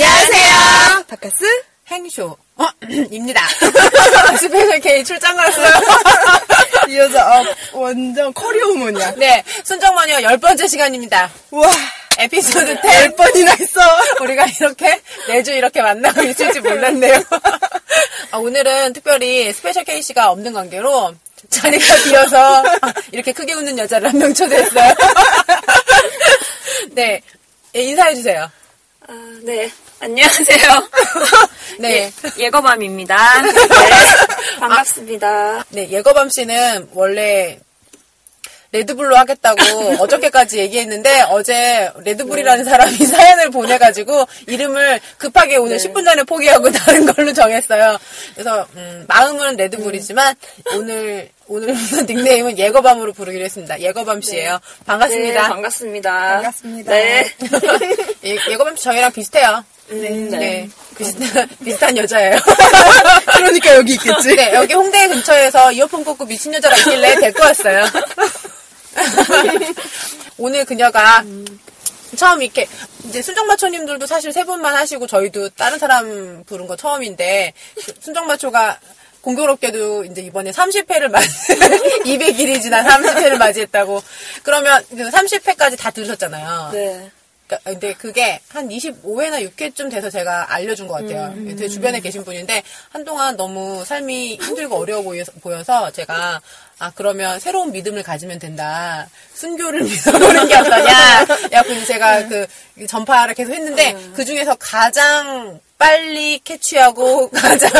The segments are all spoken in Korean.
안녕하세요. 바카스 행쇼. 어, 입니다. 스페셜 K 출장 갔어요. 이 여자 어, 완전 커리어 우먼이야. 네, 순정마녀 열 번째 시간입니다. 와 에피소드 10. 열 번이나 했어. 우리가 이렇게 매주 이렇게 만나고 있을지 몰랐네요. 아, 오늘은 특별히 스페셜 K씨가 없는 관계로 자리가 비어서 이렇게 크게 웃는 여자를 한 명 초대했어요. 네, 예, 인사해주세요. 아, 네. 안녕하세요. 네. 예, 예거밤입니다. 네. 반갑습니다. 네, 예거밤 씨는 원래 레드불로 하겠다고 어저께까지 얘기했는데 어제 레드불이라는 사람이 사연을 보내가지고 이름을 급하게 오늘 10분 전에 포기하고 다른 걸로 정했어요. 그래서 음, 마음은 레드불이지만 오늘 오늘 닉네임은 예거밤으로 부르기로 했습니다. 예거밤 씨예요. 반갑습니다. 네, 반갑습니다. 반갑습니다. 네. 예, 예거밤 씨 저희랑 비슷해요. 네. 네, 비슷한, 비슷한 여자예요. 그러니까 여기 있겠지. 네, 여기 홍대 근처에서 이어폰 꽂고 미친 여자가 있길래 데리고 왔어요. 오늘 그녀가 처음 이렇게 이제 순정마초님들도 사실 세 분만 하시고 저희도 다른 사람 부른 거 처음인데 그 순정마초가 공교롭게도 이제 이번에 30회를 맞이 200일이 지난 30회를 맞이했다고 그러면 그 30회까지 다 들으셨잖아요. 네. 그러니까 근데 그게 한 25회나 6회쯤 돼서 제가 알려준 것 같아요. 제 주변에 계신 분인데 한동안 너무 삶이 힘들고 어려워 보여서, 제가 아 그러면 새로운 믿음을 가지면 된다. 순교를 믿어보는 게 어떠냐. 야그 제가 그 전파를 계속 했는데 그 중에서 가장 빨리 캐치하고 가장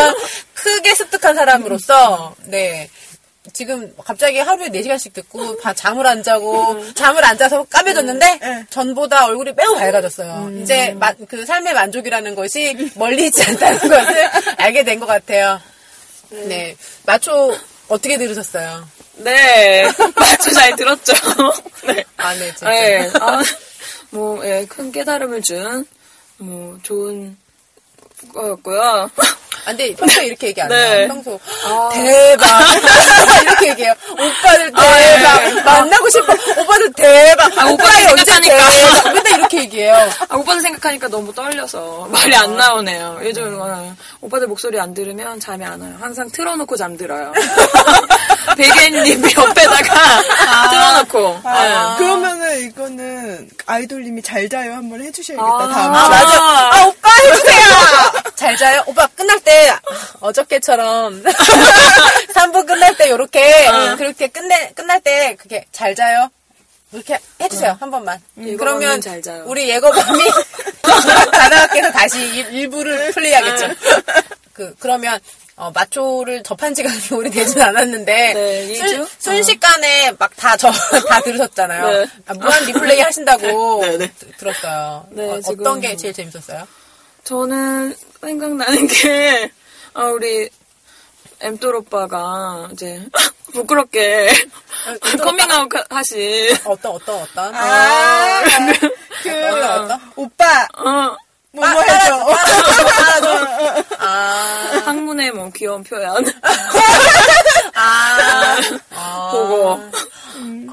크게 습득한 사람으로서 네. 지금 갑자기 하루에 4시간씩 듣고 바- 잠을 안 자고 잠을 안 자서 까매졌는데 네. 전보다 얼굴이 매우 밝아졌어요. 이제 마- 그 삶의 만족이라는 것이 멀리 있지 않다는 것을 알게 된 것 같아요. 네. 마초 어떻게 들으셨어요? 네. 맞죠, 잘 들었죠. 네. 아, 네, 진짜. 네. 아, 뭐, 예, 큰 깨달음을 준, 뭐, 좋은 거였고요. 아, 근데 평소에 이렇게 얘기 안 해요. 네. 평소 아. 대박 이렇게 얘기해요. 오빠들 아, 대박 네. 만나고 싶어. 오빠들 대박. 아, 오빠들 언제 생각하니까. 대박. 맨날 이렇게 얘기해요. 아, 오빠들 생각하니까 너무 떨려서 말이 안 나오네요. 요즘 어, 오빠들 목소리 안 들으면 잠이 안 와요. 항상 틀어놓고 잠들어요. 베개님 옆에다가 틀어놓고. 아, 네. 그러면은 이거는 아이돌님이 잘 자요 한번 해주셔야겠다 아. 다음 아. 맞아. 아, 오빠 해주세요! 잘 자요? 오빠 끝날 때, 어저께처럼, 3부 끝날 때, 요렇게, 그렇게 끝내, 끝날 때, 그게, 잘 자요? 이렇게 해주세요, 한 번만. 예거밤은 그러면, 잘 자요. 우리 예거밤이, 가나께서 다시 일- 일부를 플레이하겠죠. 그, 그러면, 어, 마초를 접한 지가 오래되진 않았는데, 네, 순- 이주? 순식간에 막 다 저, 다 들으셨잖아요. 네. 아, 무한 리플레이 하신다고 네, 네. 드- 들었어요. 네, 어, 지금- 어떤 게 제일 재밌었어요? 저는 생각나는 게, 아, 우리, 엠돌 오빠가 이제 부끄럽게 커밍아웃 하신, 어떤, 어떤, 어떤? 아, 그 어떤, 어떤? 오빠 어, 뭐뭐 해줘. 따라줘. 아, 학문의 뭐 귀여운 표현 아, 아. 보고.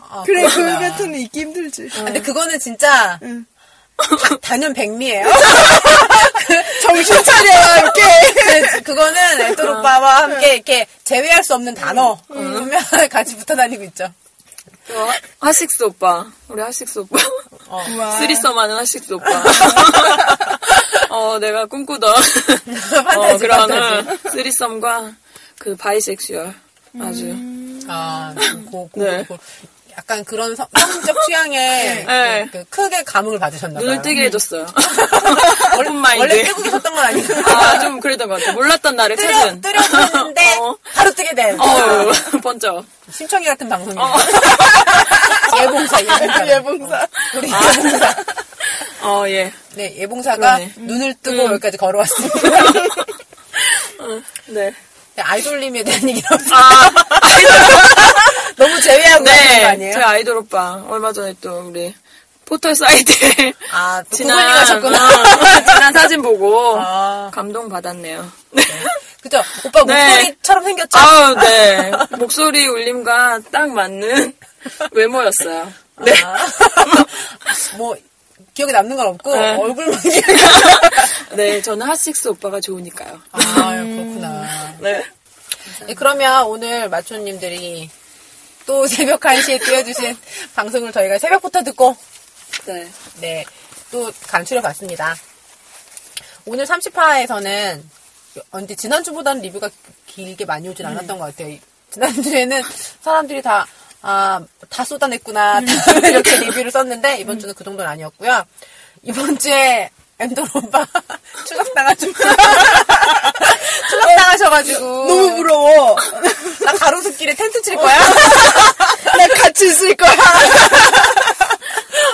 아, 그래 그. 배트는 있기 힘들지. 근데 그거는 진짜 응. 다- 단연 백미예요. 정신 차려야 함께. 그- 그거는 엠돌 오빠와 함께 이렇게 제외할 수 없는 단어 분명 같이 붙어 다니고 있죠. 또 하식스 오빠. 우리 하식스 오빠. 어. 우와. Threesome 하는 하식스 오빠. 어, 내가 꿈꾸던 어, 판타지, 그런. 어, threesome과 그 bisexual. 아주. 아, 고, 고, 네. 고, 약간 그런 성, 성적 취향에 네. 그, 그 크게 감흥을 받으셨나 봐요. 눈을 뜨게 해줬어요. 원래. 원래 뜨고 계셨던 건 아니고. 아, 좀 그랬던 것 같아. 몰랐던 나를 뜨려, 찾은. 뜨려봤는데 어. 바로 뜨게 된. 어, 번쩍. 신청이 같은 방송이에요. 어. 예봉사, 예봉사. 예봉사. 우리 예봉사. 어, 예. 네, 예봉사가 그러네. 눈을 뜨고 음. 여기까지 걸어왔습니다. 네. 네, 아이돌님에 대한 없어요. 아, 아이돌. 너무 제외하고 가는 거 네. 아니에요? 저희 아이돌 오빠. 얼마 전에 또 우리 포털 사이트에 아, 또 지난, 하셨구나. 어, 지난 사진 보고 아. 감동 받았네요. 네. 그죠? 오빠 네. 목소리처럼 생겼죠? 아우, 네. 목소리 울림과 딱 맞는 외모였어요. 네. 아. 뭐, 기억에 남는 건 없고 네. 얼굴만 기억에 네, 저는 핫식스 오빠가 좋으니까요. 아 그렇구나. 네. 네, 그러면 오늘 마초님들이 또 새벽 1시에 띄워주신 방송을 저희가 새벽부터 듣고 네. 네, 또 간추려 봤습니다. 오늘 30화에서는 언제 지난주보다는 리뷰가 길게 많이 오진 않았던 것 같아요. 지난주에는 사람들이 다, 아, 다 쏟아냈구나. 이렇게 리뷰를 썼는데, 이번 주는 그 정도는 아니었고요. 이번 주에 엠돌 오빠 추적당하죠. 추적당하셔가지고. 너무 부러워. 나 가로수길에 텐트 칠 거야? 나 같이 있을 거야.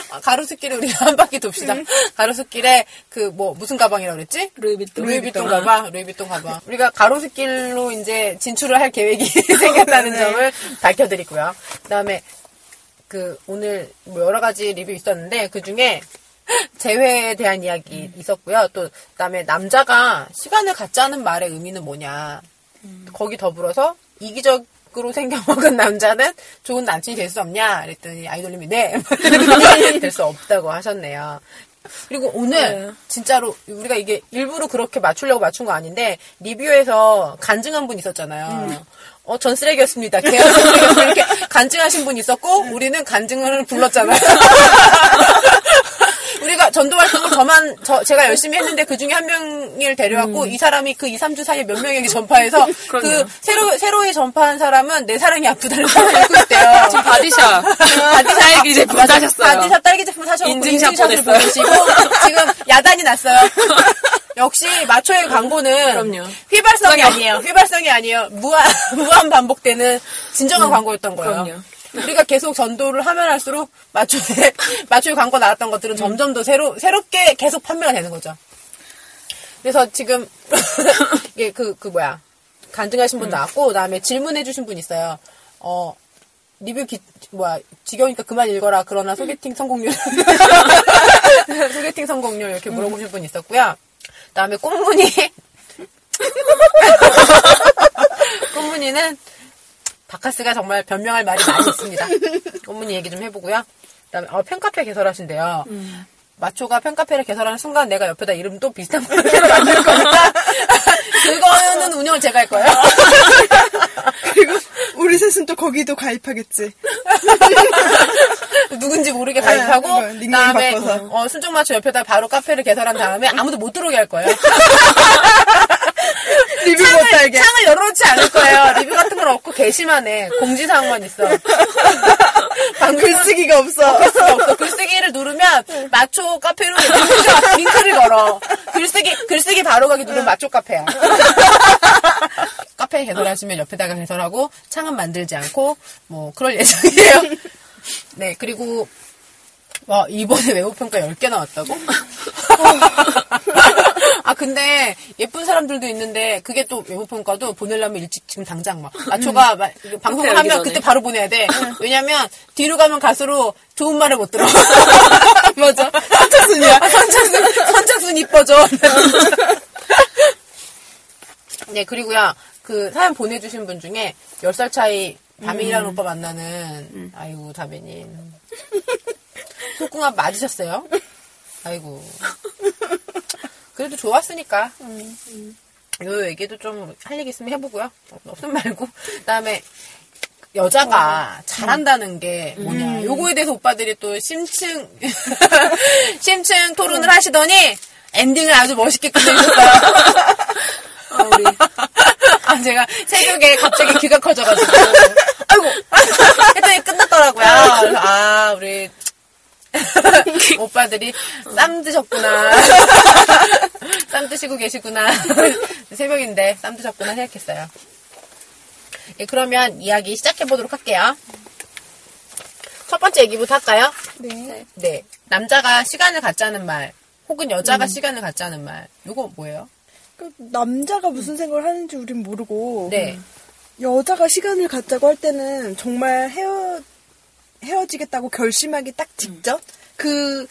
아, 가로수길에 우리 한 바퀴 돕시다. 가로수길에 그 뭐 무슨 가방이라고 그랬지? 루이비통. 루이비통 가방, 루이비통 가방. 우리가 가로수길로 이제 진출을 할 계획이 생겼다는 점을 밝혀드리고요. 그다음에 그 오늘 뭐 여러 가지 리뷰 있었는데 그 중에 재회에 대한 이야기 있었고요. 또 그다음에 남자가 시간을 갖자는 말의 의미는 뭐냐. 거기 더불어서 이기적 으로 생겨먹은 남자는 좋은 남친이 될 수 없냐? 그랬더니 아이돌님이 네. 될 수 없다고 하셨네요. 그리고 오늘 네. 진짜로 우리가 이게 일부러 그렇게 맞추려고 맞춘 거 아닌데 리뷰에서 간증한 분 있었잖아요. 어, 전 쓰레기였습니다. 쓰레기였습니다. 이렇게 간증하신 분 있었고 우리는 간증을 불렀잖아요. 전도 활동을 저만 저 제가 열심히 했는데 그 중에 한 명을 데려왔고 이 사람이 그 2, 3주 사이에 몇 명에게 전파해서 그. 새로 새로이 전파한 사람은 내 사랑이 아프다는 사연을 읽고 있대요. 지금 바디샵. 딸기 제품 맞아. 사셨어요. 바디샵 딸기 제품 사셨고 인증샷 보냈어요. 보내시고 지금 야단이 났어요. 역시 마초의 광고는 그럼요. 휘발성이 아니에요. 휘발성이 아니에요. 무한 무한 반복되는 진정한 광고였던 거예요. 그럼요. 우리가 계속 전도를 하면 할수록 마초의 마초의 광고 나왔던 것들은 점점 더 새로 새롭게 계속 판매가 되는 거죠. 그래서 지금 이게 그그 뭐야. 간증하신 분 나왔고 그다음에 질문해주신 분 있어요. 어 리뷰 기 뭐야 지겨우니까 그만 읽어라. 그러나 소개팅 성공률. 소개팅 성공률 이렇게 물어보실 분 있었고요. 그 다음에 꽃무늬. 꽃무늬는 바카스가 정말 변명할 말이 많이 있습니다. 꽃무늬 얘기 좀 해보고요. 그다음에 어, 팬카페 개설하신대요. 마초가 팬카페를 개설하는 순간 내가 옆에다 이름도 비슷한 걸로 만들 거니까 그거는 운영을 제가 할 거예요. 그리고 우리 셋은 또 거기도 가입하겠지. 누군지 모르게 가입하고 네, 닉네임 그다음에 바꿔서. 어, 순정 마초 옆에다 바로 카페를 개설한 다음에 아무도 못 들어오게 할 거예요. 리뷰 창을, 못하게. 창을 열어놓지 않을 거예요. 리뷰 같은 건 없고 게시만해. 공지사항만 있어. 글쓰기가 없어. 글쓰기 없어. 글쓰기를 누르면 마초 카페로 링크를 걸어. 글쓰기 글쓰기 바로 가기 누르면 마초 카페야. 카페 개설하시면 옆에다 가 개설하고 창은 만들지 않고 뭐 그럴 예정이에요. 네 그리고 와 이번에 외부평가 10개 나왔다고? 아 근데 예쁜 사람들도 있는데 그게 또 외부평가도 보내려면 일찍 지금 당장 막 마초가 마- 이거 방송을 열기 하면 전에. 그때 바로 보내야 돼 왜냐면 뒤로 가면 갈수록 좋은 말을 못 들어 맞아. 선착순이야. 선착순 선착순 이뻐져 네 그리고요 그 사연 보내주신 분 중에 10살 차이 다민이라는 오빠 만나는 아이고 다민님. 속궁합 맞으셨어요? 아이고. 그래도 좋았으니까. 요 얘기도 좀 할 얘기 있으면 해보고요. 없으면 말고. 그다음에 여자가 잘한다는 게 뭐냐. 요거에 대해서 오빠들이 또 심층 심층 토론을 하시더니 엔딩을 아주 멋있게 끝내셨어요 아, 우리 아, 제가 새벽에 갑자기 귀가 커져가지고, 아이고! 했더니 끝났더라고요. 그래서 아, 우리, 오빠들이 쌈 드셨구나. 쌈 드시고 계시구나. 새벽인데 쌈 드셨구나 생각했어요. 예, 그러면 이야기 시작해보도록 할게요. 첫 번째 얘기부터 할까요? 네. 네. 남자가 시간을 갖자는 말, 혹은 여자가 시간을 갖자는 말. 이거 뭐예요? 그 남자가 무슨 생각을 하는지 우린 모르고 네. 여자가 시간을 갖자고 할 때는 정말 헤어 헤어지겠다고 결심하기 딱 직전? 그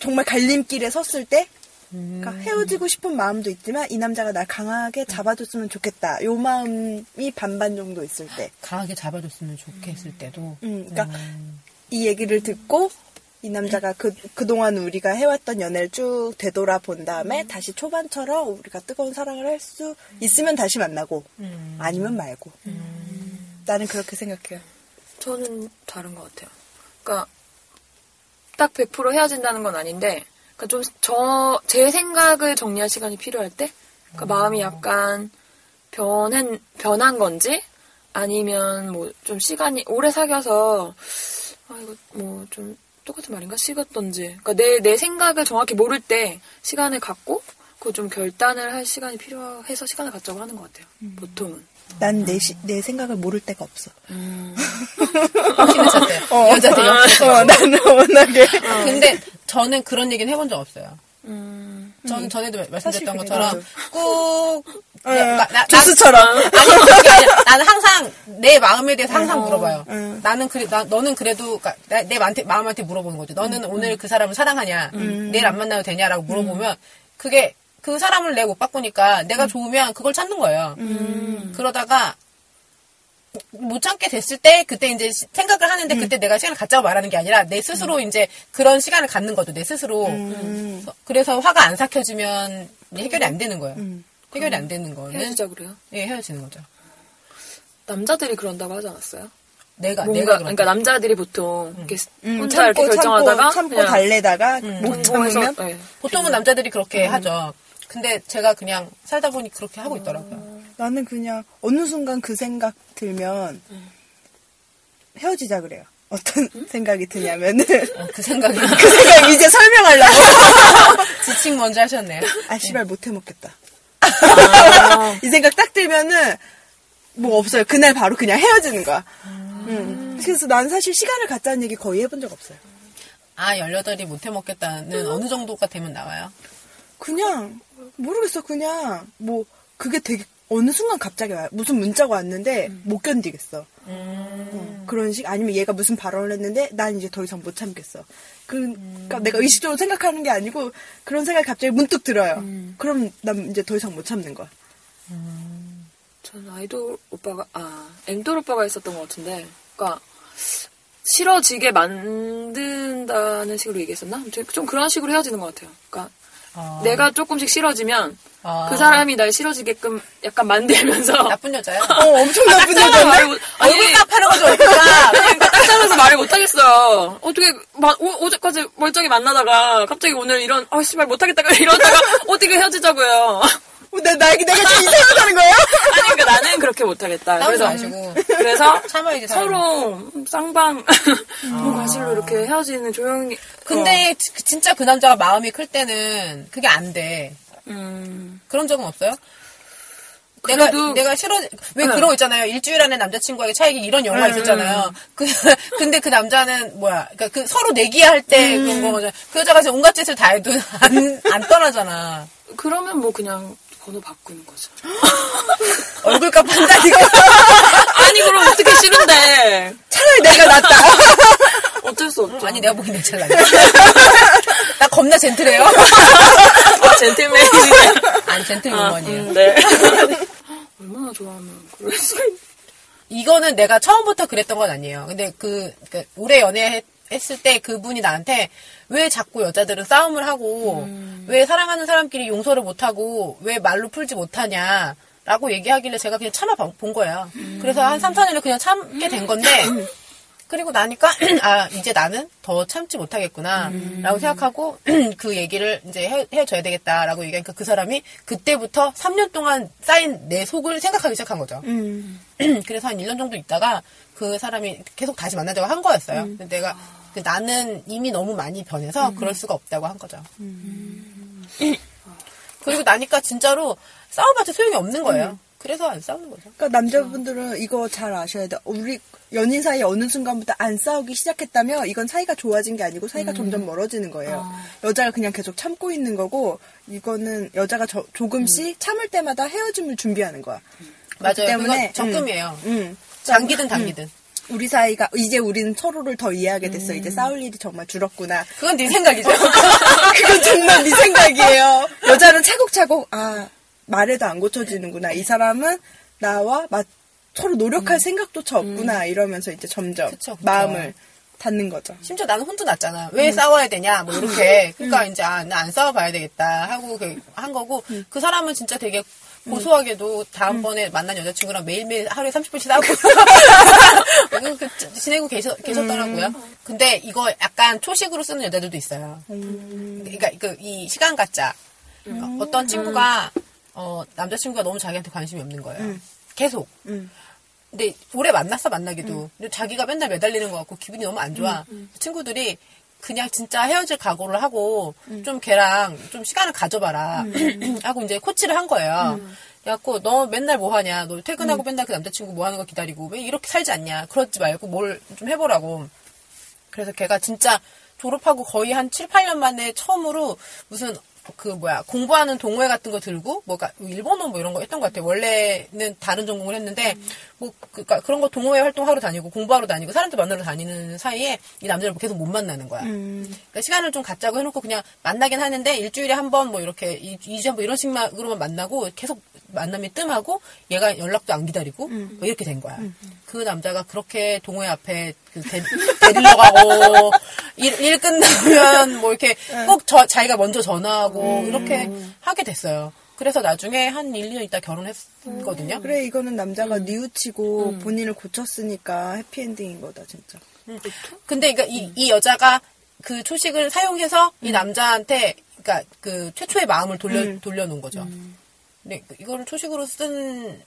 정말 갈림길에 섰을 때? 그러니까 헤어지고 싶은 마음도 있지만 이 남자가 날 강하게 잡아줬으면 좋겠다. 요 마음이 반반 정도 있을 때. 강하게 잡아줬으면 좋겠을 때도. 음, 그러니까 이 얘기를 듣고 이 남자가 그, 그동안 우리가 해왔던 연애를 쭉 되돌아본 다음에 다시 초반처럼 우리가 뜨거운 사랑을 할 수 있으면 다시 만나고 아니면 말고. 나는 그렇게 생각해요. 저는 다른 것 같아요. 그러니까 딱 100% 헤어진다는 건 아닌데, 그러니까 좀 저 제 생각을 정리할 시간이 필요할 때, 그러니까 마음이 약간 변한 변한 건지 아니면 뭐 좀 시간이 오래 사귀어서 아 이거 뭐좀 똑같은 말인가 식었던지, 그러니까 내 내 생각을 정확히 모를 때 시간을 갖고 그 좀 결단을 할 시간이 필요해서 시간을 갖자고 하는 것 같아요. 보통은. 난내내 생각을 모를 때가 없어. 확신을 찼대요. 어. 여자들이. 어, 나는 워낙에. 근데 저는 그런 얘기는 해본 적 없어요. 음, 저는 전에도 사실 말씀드렸던 것처럼 어, 나- 나- 나- 조스처럼. 아니 그게 아니라 나는 항상 내 마음에 대해서 항상 물어봐요. 응. 나는 그래 나, 너는 그래도 그러니까 나- 내 마음한테, 마음한테 물어보는 거죠. 너는 오늘 그 사람을 사랑하냐? 내일 안 만나도 되냐라고 물어보면 그게 그 사람을 내가 못 바꾸니까 내가 좋으면 그걸 찾는 거예요. 그러다가 못 참게 됐을 때 그때 이제 시- 생각을 하는데 그때 내가 시간을 갖자고 말하는 게 아니라 내 스스로 이제 그런 시간을 갖는 거죠. 내 스스로. 그래서- 그래서 화가 안 삭혀지면 해결이 안 되는 거예요. 해결이 안 되는 거는 헤어지자 그래요. 예, 헤어지는 거죠. 남자들이 그런다고 하지 않았어요? 내가 뭔가 내가 그러니까 남자들이 보통 이렇게 음, 혼자 이렇게 결정하다가 참고, 참고 그냥 달래다가 못 공공에서 참으면 네. 보통은 남자들이 그렇게 하죠. 근데 제가 그냥 살다 보니 그렇게 하고 있더라고요. 나는 그냥 어느 순간 그 생각 들면 헤어지자 그래요. 어떤 생각이 드냐면은 어, 그 생각이 그 생각 이제 설명하려고 지칭 먼저 하셨네요. 아 씨발 못 해먹겠다. 이 생각 딱 들면은 뭐 없어요. 그날 바로 그냥 헤어지는 거야. 음. 그래서 난 사실 시간을 갖자는 얘기 거의 해본 적 없어요. 아, 18이 못 해먹겠다는 어느 정도가 되면 나와요? 그냥 모르겠어. 그냥 뭐 그게 되게 어느 순간 갑자기 와요. 무슨 문자가 왔는데 못 견디겠어. 어, 그런 식 아니면 얘가 무슨 발언을 했는데 난 이제 더 이상 못 참겠어. 그러니까 내가 의식적으로 생각하는 게 아니고 그런 생각이 갑자기 문득 들어요. 그럼 난 이제 더 이상 못 참는 거야. 저는 아이돌 오빠가 아 엠돌 오빠가 있었던 것 같은데, 그러니까 싫어지게 만든다는 식으로 얘기했었나? 좀- 좀 그런 식으로 헤어지는 것 같아요. 그러니까 어. 내가 조금씩 싫어지면 아. 그 사람이 날 싫어지게끔 약간 만들면서 나쁜 여자야? 어, 엄청 나쁜 딱 여자인데? 못- 아니, 얼굴 값하는 거죠, 얼굴값. 그러니까 딱 잘라서 말을 못하겠어요. 어떻게 마- 오, 어제까지 멀쩡히 만나다가 갑자기 오늘 이런 아 씨발 못하겠다 이러다가 어떻게 헤어지자고요. 어, 나, 나, 내가 지금 이상하다는 거야? 아니 그러니까 나는 그렇게 못하겠다. 그래서 마시고. 그래서 참아야지. 서로 쌍방 과실로 이렇게 헤어지는 조용히. 근데 지- 진짜 그 남자가 마음이 클 때는 그게 안 돼. 어, 음, 그런 적은 없어요? 내가 그래도- 내가 싫어 왜 네. 그런 거 있잖아요 일주일 안에 남자친구에게 차이기 이런 영화 있었잖아요 그 근데 그 남자는 뭐야 그러니까 그 서로 내기할 때 그런 거죠 그 여자가 지금 온갖 짓을 다 해도 안, 안 떠나잖아 그러면 뭐 그냥 번호 바꾸는 거죠. 얼굴값 한다니까 아니 그럼 어떻게 싫은데 차라리 내가 낫다. 어쩔 수 없죠. 아니 내가 보기엔 내 찰나 나 겁나 젠틀해요 아, 젠틀맨이시네. 아니 아, 젠틀우먼이에요 음, 네. 얼마나 좋아하면 그럴 수가 있 이거는 내가 처음부터 그랬던 건 아니에요. 근데 그, 그 오래 연애했 을 때 그분이 나한테 왜 자꾸 여자들은 싸움을 하고 왜 사랑하는 사람끼리 용서를 못하고 왜 말로 풀지 못하냐. 라고 얘기하길래 제가 그냥 참아 본 거예요. 그래서 한 3, 4년을 그냥 참게 된 건데, 그리고 나니까, 아, 이제 나는 더 참지 못하겠구나. 라고 생각하고, 그 얘기를 이제 헤, 헤어져야 되겠다 라고 얘기하니까 그 사람이 그때부터 3년 동안 쌓인 내 속을 생각하기 시작한 거죠. 음. 그래서 한 1년 정도 있다가 그 사람이 계속 다시 만나자고 한 거였어요. 근데 내가 그 나는 이미 너무 많이 변해서 그럴 수가 없다고 한 거죠. 그리고 나니까 진짜로 싸워봤자 소용이 없는 거예요. 그래서 안 싸우는 거죠. 그러니까 남자분들은 이거 잘 아셔야 돼. 우리 연인 사이 어느 순간부터 안 싸우기 시작했다면 이건 사이가 좋아진 게 아니고 사이가 점점 멀어지는 거예요. 여자가 그냥 계속 참고 있는 거고 이거는 여자가 저- 조금씩 참을 때마다 헤어짐을 준비하는 거야. 맞아요. 때문에, 적금이에요. 음. 장기든 단기든. 우리 사이가 이제 우리는 서로를 더 이해하게 됐어. 이제 싸울 일이 정말 줄었구나. 그건 네 생각이죠. 그건 정말 네 생각이에요. 여자는 차곡차곡 아 말해도 안 고쳐지는구나. 이 사람은 나와 마- 서로 노력할 생각조차 없구나. 이러면서 이제 점점 그쵸, 그쵸. 마음을 닿는 거죠. 심지어 나는 혼도 났잖아. 왜 싸워야 되냐, 뭐 이렇게. 그러니까 이제 아, 나 안 싸워봐야 되겠다 하고 그- 한 거고 그 사람은 진짜 되게 고소하게도 다음번에 만난 여자친구랑 매일매일 하루에 30분씩 싸우고 그 지내고 계셔, 계셨더라고요. 근데 이거 약간 초식으로 쓰는 여자들도 있어요. 그러니까 그 이 시간 가짜. 그러니까 어떤 친구가 어, 남자친구가 너무 자기한테 관심이 없는 거예요. 계속. 음. 근데 오래 만났어 만나기도. 근데 자기가 맨날 매달리는 것 같고 기분이 너무 안 좋아. 친구들이 그냥 진짜 헤어질 각오를 하고 좀 걔랑 좀 시간을 가져봐라 하고 이제 코치를 한 거예요. 그래갖고 너 맨날 뭐 하냐? 너 퇴근하고 맨날 그 남자친구 뭐 하는 거 기다리고 왜 이렇게 살지 않냐? 그러지 말고 뭘 좀 해보라고. 그래서 걔가 진짜 졸업하고 거의 한 7, 8년 만에 처음으로 무슨 그 뭐야 공부하는 동호회 같은 거 들고 뭐가 일본어 뭐 이런 거 했던 것 같아요. 원래는 다른 전공을 했는데 뭐 그니까 그런 거 동호회 활동하러 다니고 공부하러 다니고 사람들 만나러 다니는 사이에 이 남자를 계속 못 만나는 거야. 그러니까 시간을 좀 갖자고 해놓고 그냥 만나긴 하는데 일주일에 한 번 뭐 이렇게 이- 이주에 한 번 이런 식으로만 만나고 계속 만남이 뜸하고 얘가 연락도 안 기다리고 뭐 이렇게 된 거야. 그 남자가 그렇게 동호회 앞에 그 데, 데리러 가고 일, 일 끝나면 뭐 이렇게 꼭 저, 자기가 먼저 전화하고 이렇게 하게 됐어요. 그래서 나중에 한 1, 2년 있다 결혼했거든요. 그래 이거는 남자가 뉘우치고 본인을 고쳤으니까 해피엔딩인 거다 진짜. 근데 그러니까 이, 이 여자가 그 초식을 사용해서 이 남자한테 그러니까 그 최초의 마음을 돌려 돌려놓은 거죠. 근데 이거를 초식으로 쓴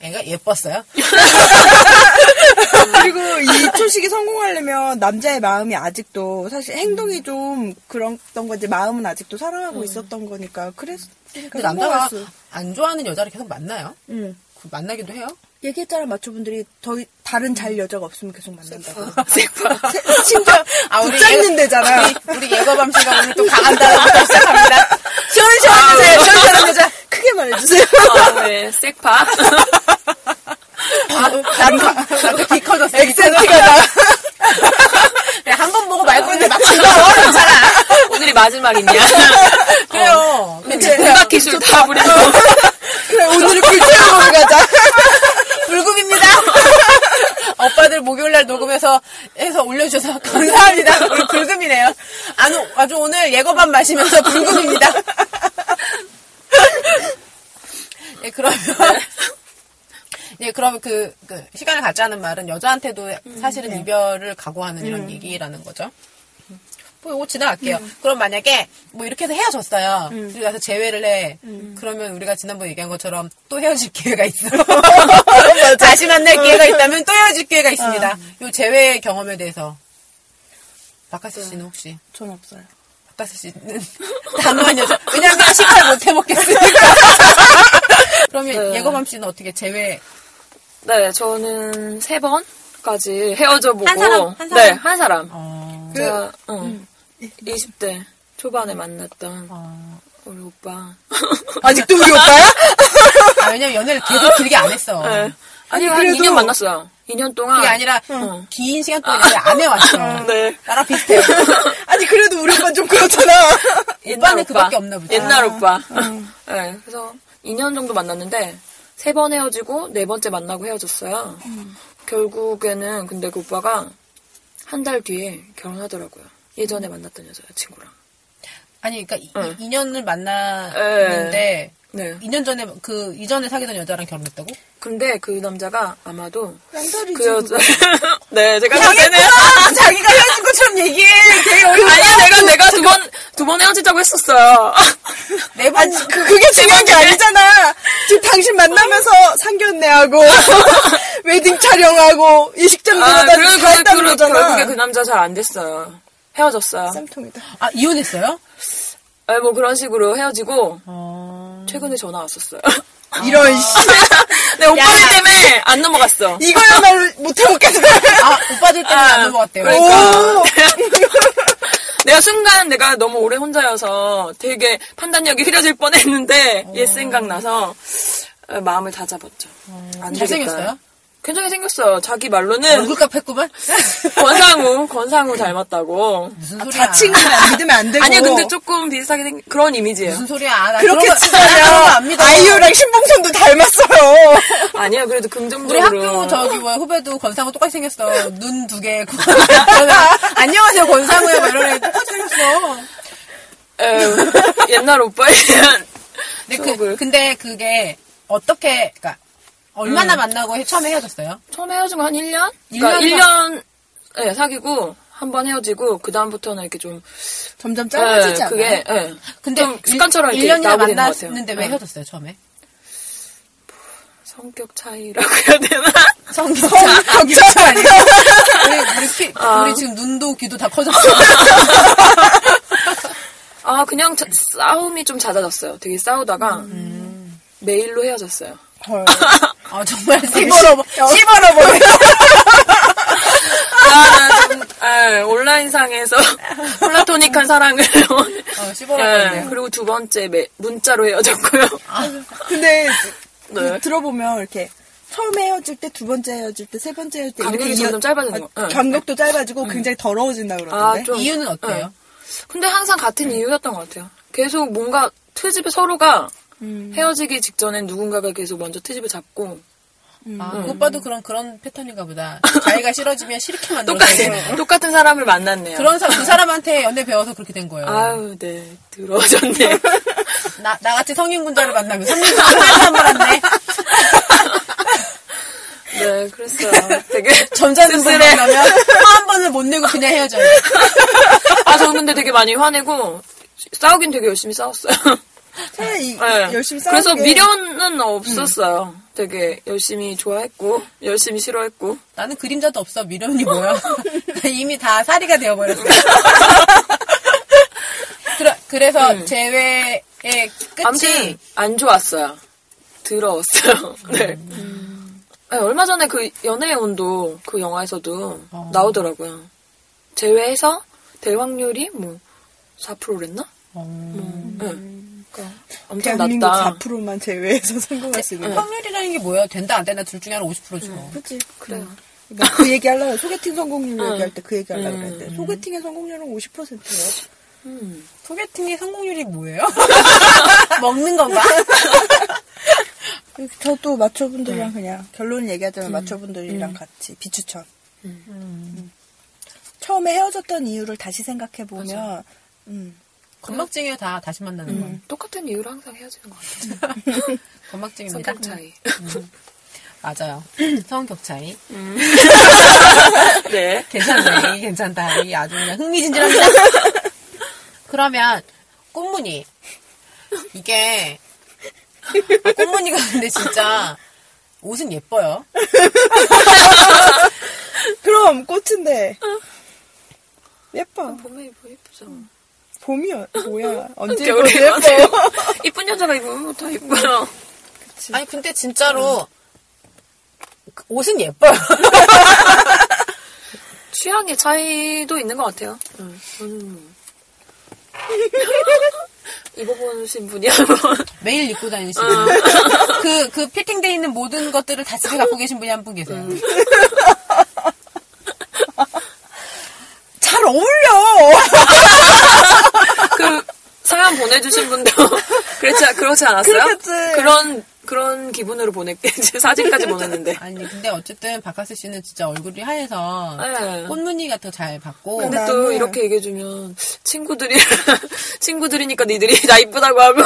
애가 예뻤어요. 그리고 이 초식이 성공하려면 남자의 마음이 아직도 사실 행동이 좀 그랬던 거지 마음은 아직도 사랑하고 있었던 거니까 그랬으니까 근데 남자가 성공했어. 안 좋아하는 여자를 계속 만나요? 응. 그 만나기도 해요? 얘기했잖아 마초분들이 더 이- 다른 잘 여자가 없으면 계속 만난다고. 섹파. 세- 심지어 아, 우리 붙잡는 데잖아. 우리, 우리 예거밤 씨가 오늘 또 강한 단어부터 시작합니다. 시원시원한 여자, 시원시원한 여자. 크게 말해주세요. 아, 네, 섹파. 아, 나도, 나도 키 커졌어. 액센트가 나. 한 번 보고 말 건데 막 즐거워. 괜찮아. 오늘이 마지막이냐? 그래요. 이제 음악 기술 다 부리고. 그래 오늘 불태우고 가자. 불금입니다. 오빠들 목요일날 녹음해서 해서 올려주셔서 감사합니다. 우리 불금이네요. 아주, 아주 오늘 예거밤 마시면서 불금입니다. 네, 그러면. 네, 그러면 그, 그, 시간을 갖자는 말은 여자한테도 사실은 이별을 각오하는 이런 얘기라는 거죠. 뭐, 이거 지나갈게요. 그럼 만약에, 뭐, 이렇게 해서 헤어졌어요. 그리고 가서 재회를 해. 그러면 우리가 지난번에 얘기한 것처럼 또 헤어질 기회가 있어. 다시 만날 기회가 있다면 또 헤어질 기회가 있습니다. 요 재회 경험에 대해서. 박하스 씨는 혹시? 전 없어요. 박하스 씨는 단호한 여자. 왜냐면 식사 못 해먹겠으니까. 그러면 네. 예거밤 씨는 어떻게 재회? 네, 저는 세 번까지 헤어져 보고. 한 사람? 한 사람? 네, 한 사람. 어, 제가, 응. 20대 초반에 만났던 어. 우리 오빠. 아직도 우리 오빠야? 아, 왜냐면 연애를 계속 길게 안 했어. 네. 아니, 한 그래도- 2년 만났어요. 2년 동안. 그게 아니라 어. 긴 시간 동안 연애 안 해왔어. 네. 나랑 비슷해요. 아니 그래도 우리 오빠 좀 그렇잖아. 오빠는 그밖에 없나 보다. 옛날 아. 오빠. 네, 그래서 2년 정도 만났는데 세 번 헤어지고 네 번째 만나고 헤어졌어요. 결국에는 근데 그 오빠가 한 달 뒤에 결혼하더라고요. 예전에 만났던 여자친구랑. 아니, 그러니까 이- 응. 2년을 만났는데 네. 2년 전에 그 이전에 사귀던 여자랑 결혼했다고? 근데 그 남자가 아마도 양다리지. 그 여자 네 제가 볼 때는 자기가 헤어진 것처럼 얘기해. 되게 아니 내가 내가 두 번 두 번 헤어지자고 했었어요. 네 번. 아니, 그, 그게 중요한 게 아니잖아. 지금 당신 만나면서 상견례 하고, 웨딩 촬영하고, 이식장 아, 들어다 그래, 다 그래, 했다는 그래, 거잖아. 결국에 그 남자 잘 안 됐어요. 헤어졌어요. 쌤통이다. 아, 이혼했어요? 네, 뭐 그런 식으로 헤어지고 어. 최근에 전화 왔었어요. 이런, 씨. 네, 오빠들 때문에 안 넘어갔어. 이거야말로 못해먹겠어. 아, 오빠들 때문에 아, 안 넘어갔대요. 그러니까. 오! 내가 순간 내가 너무 오래 혼자여서 되게 판단력이 흐려질 뻔했는데 옛 생각나서 어, 마음을 다잡았죠. 안 되겠다. 잘생겼어요? 괜찮게 생겼어요. 자기 말로는 얼굴 값 했구만? 권상우, 권상우 닮았다고. 무슨 소리야. 자칭은 안 믿으면 안 되고. 아니요, 근데 조금 비슷하게 생 그런 이미지예요. 무슨 소리야. 나 그렇게 그런 믿어. 아이유랑 신봉선도 닮았어요. 아니요, 그래도 우리 긍정적으로. 학교 저기 뭐야 후배도 권상우 똑같이 생겼어. 눈 두 개. 그러면 안녕하세요 권상우야 막 이러네. 똑같이 생겼어. 에, 옛날 오빠에 대한 근데. 그, 근데 그게 어떻게 그러니까 얼마나 음. 만나고 처음에 헤어졌어요? 처음 헤어진 거 한 1년? 일 그러니까 년 1년 예, 사귀고 한 번 헤어지고 그 다음부터는 이렇게 좀 점점 짧아지지 예, 않아요? 그게 예. 근데 좀 습관처럼 일, 이렇게 1년이나 나오게 되는 것 같아요. 만났는데 왜 예. 헤어졌어요 처음에? 성격 차이라고 해야 되나? 성격 격차 아니에요? 우리 우리, 피, 아. 우리 지금 눈도 귀도 다 커졌어. 아 그냥 자- 싸움이 좀 잦아졌어요. 되게 싸우다가 음. 메일로 헤어졌어요. 헐. 아 정말 씹어러, 씹어러버려. 나는 좀 예, 온라인상에서 플라토닉한 사랑을 어, 씹어먹었네요. 예, 그리고 두 번째 메- 문자로 헤어졌고요. 근데 네. 그 들어보면 이렇게 처음에 헤어질 때, 두 번째 헤어질 때, 세 번째 헤어질 때 간격이 이어- 점점 짧아지는 거. 아, 응. 간격도 짧아지고 굉장히 더러워진다 그러던데. 아, 좀- 이유는 어때요? 근데 항상 같은 이유였던 것 같아요. 계속 뭔가 트집에 서로가 음. 헤어지기 직전엔 누군가가 계속 먼저 트집을 잡고 아, 그 오빠도 그런 그런 패턴인가 보다. 자기가 싫어지면 싫게 만들어서 똑같은 똑같은 사람을 만났네요. 그런 사, 그 사람한테 연애 배워서 그렇게 된 거예요. 아유, 네 들어졌네. 나, 나같이 성인군자를 만나면 3년 동안 만났네. 네, 그랬어요. 되게 점잖은 분 쓸쓸해. 만나면 화한 번을 못 내고 그냥 헤어져요. 아, 저 근데 되게 많이 화내고 싸우긴 되게 열심히 싸웠어요. 이- 네. 열심히 싸우는 그래서 게 미련은 없었어요. 되게 열심히 좋아했고 열심히 싫어했고. 나는 그림자도 없어. 미련이 뭐야. 이미 다 사리가 되어버렸어. 그래, 그래서 재회의 끝이 아무튼 안 좋았어요. 더러웠어요. 네. 아니, 얼마 전에 그 연애의 온도 그 영화에서도 어. 나오더라고요. 제외해서 될 확률이 뭐 4%랬나? 어, 네. 엄청 대한민국 낮다. 4%만 제외해서 성공할 수 있는. 확률이라는 게 뭐야? 된다 안 된다 둘 중에 하나 50%지 뭐. 그치. 그래요. 그러니까 그 얘기 하려고 소개팅 성공률 응. 얘기할 때 그 얘기 하려고 음. 그랬는데 소개팅의 성공률은 50%예요. 음. 소개팅의 성공률이 뭐예요? 먹는 건가? 저도 마초분들이랑 그냥 결론 얘기하자면 마초분들이랑 같이 비추천. 음. 처음에 헤어졌던 이유를 다시 생각해 보면, 음, 건막증이에요 다 다시 만나는 건. 똑같은 이유로 항상 헤어지는 것 같아요. 건막증입니다. 성격 차이. 맞아요. 성격 차이. 네. 괜찮네. 괜찮다. 이게 아주 그냥 흥미진진합니다. 그러면 꽃무늬. 이게 아, 꽃무늬가 근데 진짜 옷은 예뻐요. 그럼 꽃인데 예뻐. 봄에 입어 예쁘죠. 봄이 어- 뭐야? 언제 입어도 예뻐. 이쁜 여자가 입으면 다 예뻐요. 아니 근데 진짜로 그 옷은 예뻐요. 취향의 차이도 있는 것 같아요. 뭐. 입어보신 분이 한번 매일 입고 다니시는 그, 그 피팅돼 있는 모든 것들을 다 집에 갖고 계신 분이 한 분 계세요. 잘 어울려. 그 사연 보내주신 분도 그렇지 그렇지 않았어요? 그렇겠지. 그런 그런 기분으로 보낼게 제 사진까지 보냈는데. 아니 근데 어쨌든 박하스 씨는 진짜 얼굴이 하얘서 네. 꽃무늬가 더잘 받고 근데 나는- 또 이렇게 얘기해주면 친구들이 친구들이니까 니들이 나 이쁘다고 하고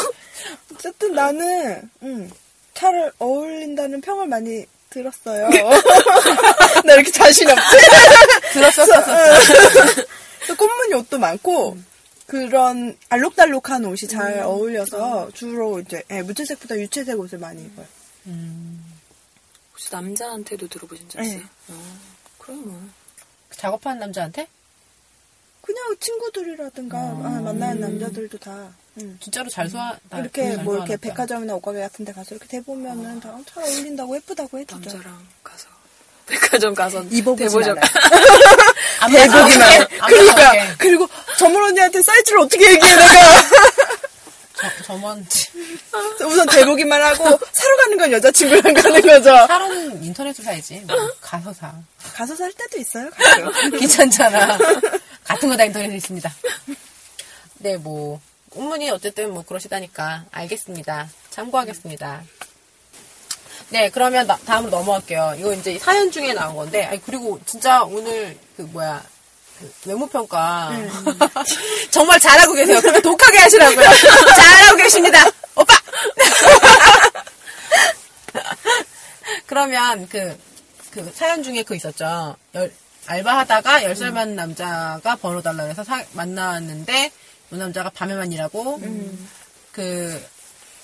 어쨌든 나는 음, 잘 어울린다는 평을 많이 들었어요. 나 이렇게 자신 없지? 들었었었어. 그래서 꽃무늬 옷도 많고 그런 알록달록한 옷이 잘 어울려서 주로 이제 예, 무채색보다 유채색 옷을 많이 입어요. 혹시 남자한테도 들어보신 적 있어요? 네. 어, 그럼 뭐. 작업하는 남자한테 그냥 친구들이라든가 아, 만나는 남자들도 다 음. 진짜로 잘 소화 다 이렇게 잘 뭐 이렇게 소화하나 보다. 백화점이나 옷가게 같은 데 가서 이렇게 대보면은 다잘 어울린다고 예쁘다고 해주죠. 남자랑 가서 백화점 가서 않아요. 안 해. 안 그러니까. 그리고 전문 언니한테 사이즈를 어떻게 얘기해 내가 저- 점원 우선 대보기만 하고 사러 가는 건 여자친구랑 가는 거죠. 사러는 인터넷으로 사야지. 뭐 가서 사. 가서 살 때도 있어요. 가끔. 귀찮잖아. 같은 거 다 인터넷에 있습니다. 네, 뭐 꽃무늬 어쨌든 뭐 그러시다니까 알겠습니다. 참고하겠습니다. 네, 그러면 나- 다음으로 넘어갈게요. 이거 이제 사연 중에 나온 건데, 아니, 그리고 진짜 오늘 그 뭐야 그 외모평가 정말 잘하고 계세요. 그렇게 독하게 하시라고요. 잘하고 계십니다, 오빠. 그러면 그, 그 사연 중에 그 있었죠. 열- 알바하다가 10살 많은 남자가 번호 달라 그래서 사- 만났는데 이 남자가 밤에만 일하고 그,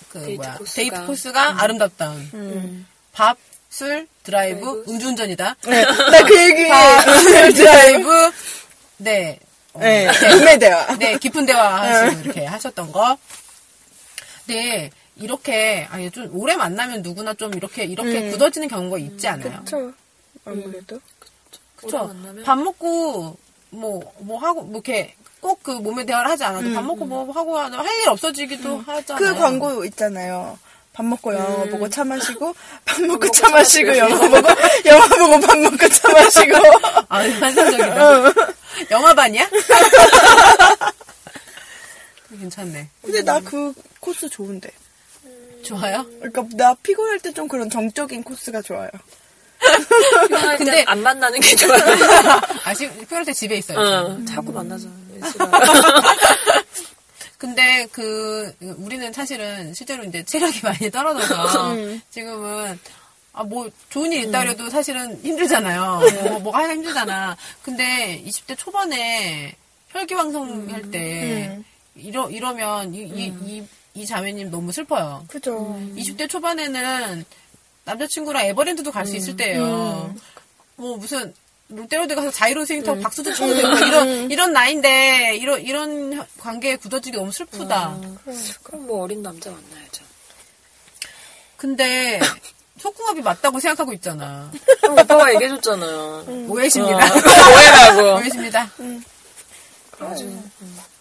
그 데이트 뭐야 코스가. 데이트 코스가 아름답다운 밥, 술, 드라이브, 드라이브. 음주운전이다. 네, 나그 얘기. 밥, 술, 드라이브, 네. 어, 네, 꿈의 대화. 네, 깊은 대화 하시고 이렇게 하셨던 거. 네, 이렇게, 아니, 좀 오래 만나면 누구나 좀 이렇게, 이렇게 굳어지는 경우가 있지 않아요? 그쵸. 아무래도. 만나면? 밥 먹고, 뭐, 뭐 하고, 뭐 이렇게 꼭 그 몸에 대화를 하지 않아도 밥 먹고 뭐 하고 할일 없어지기도 하잖아요. 그 광고 있잖아요. 밥 먹고 영화 보고 차 마시고, 밥 먹고 차 마시고, 영화 보고, 영화 보고 밥 먹고 차 마시고. 아, 환상적이다. 영화반이야? 괜찮네. 근데 나 그 코스 좋은데. 좋아요? 그러니까 나 피곤할 때 좀 그런 정적인 코스가 좋아요. 근데 안 만나는 게 좋아요. 아시, 피곤할 때 집에 있어요. 어, 자꾸 만나잖아. 근데 그 우리는 사실은 실제로 이제 체력이 많이 떨어져서 음. 지금은 아 뭐 좋은 일 있다 그래도 사실은 힘들잖아요. 뭐 뭐가 하기가 힘들잖아. 근데 20대 초반에 혈기왕성 할 때 음. 이러 이러면 이이이 이 자매님 너무 슬퍼요. 그죠. 20대 초반에는 남자친구랑 에버랜드도 갈 수 있을 때예요. 뭐 무슨 롯데월드 가서 자이로 스윙 타고 박수도 쳐도 되고 이런 이런 나이인데 이런 이런 관계에 굳어지기 너무 슬프다. 그럼 뭐 어린 남자 만나야죠. 근데 속궁합이 맞다고 생각하고 있잖아. 그럼 오빠가 얘기해줬잖아요. 오해십니다. 오해라고. 오해십니다. 아주.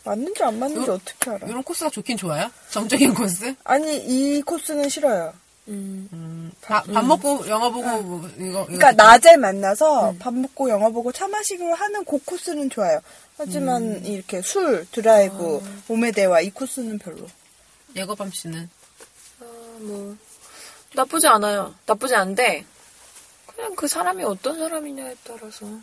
맞는지 안 맞는지 요- 어떻게 알아? 이런 코스가 좋긴 좋아요. 정적인 코스. 아니, 이 코스는 싫어요. 음. 밥, 밥 먹고 영화 보고 뭐 이거 그러니까 이거 낮에 만나서 밥 먹고 영화 보고 차 마시고 하는 그 코스는 좋아요. 하지만 이렇게 술, 드라이브, 몸의 대화 이 코스는 별로. 예거밤 씨는 아, 뭐 나쁘지 않아요. 나쁘지 않은데 그냥 그 사람이 어떤 사람이냐에 따라서 어,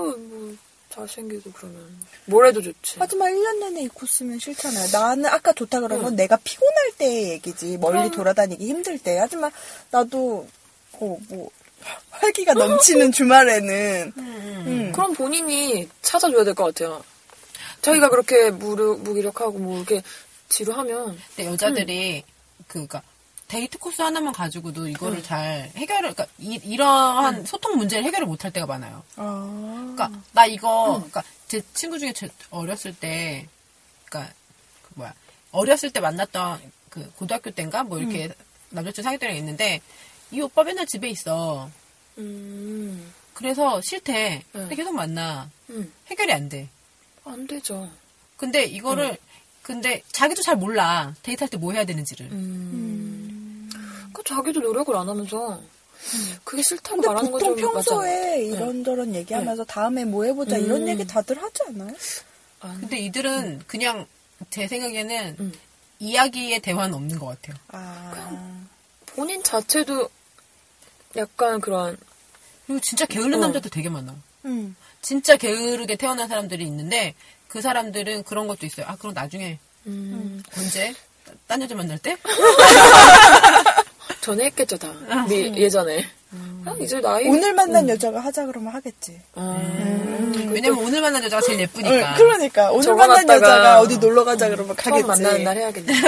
뭐 잘생기고 그러면 뭘 해도 좋지. 하지만 1년 내내 이 코스면 싫잖아요. 나는 아까 좋다 그런 건 내가 피곤할 때의 얘기지. 멀리 돌아다니기 힘들 때. 하지만 나도 어, 뭐 활기가 넘치는 주말에는 음. 그럼 본인이 찾아줘야 될 것 같아요. 자기가 그렇게 무르, 무기력하고 뭐 이렇게 지루하면 근데 여자들이 그 그니까 데이트 코스 하나만 가지고도 이거를 잘 해결을 그러니까 이, 러한 소통 문제를 해결을 못할 때가 많아요. 아, 그러니까 나 이거 그러니까 제 친구 중에 제 어렸을 때 그러니까 그 뭐야 어렸을 때 만났던 그 고등학교 때인가 뭐 이렇게 남자친구 사귈 때가 있는데 이 오빠 맨날 집에 있어. 음, 그래서 싫대. 응. 근데 계속 만나. 음, 해결이 안 돼. 안 되죠. 근데 이거를 근데 자기도 잘 몰라. 데이트할 때 뭐 해야 되는지를. 음. 그 자기도 노력을 안 하면서 그게 싫다고 근데 말하는 보통 거좀 평소에 이런저런 얘기하면서 다음에 뭐 해보자 이런 음. 얘기 다들 하지 않아요? 근데 이들은 그냥 제 생각에는 음. 이야기의 대화는 없는 것 같아요. 아, 본인 자체도 약간 그런 그리고 진짜 게으른 어. 남자들 되게 많아. 음. 진짜 게으르게 태어난 사람들이 있는데 그 사람들은 그런 것도 있어요. 아 그럼 나중에 음, 언제 딴 여자 만날 때? 전에 했겠죠 다. 미- 예전에. 아, 이제 나이 오늘 만난 여자가 하자 그러면 하겠지. 음, 왜냐면 오늘 만난 여자가 제일 예쁘니까. 응, 그러니까. 오늘 만난 여자가 어디 놀러 가자 그러면 가겠지. 만나는 날 해야겠네.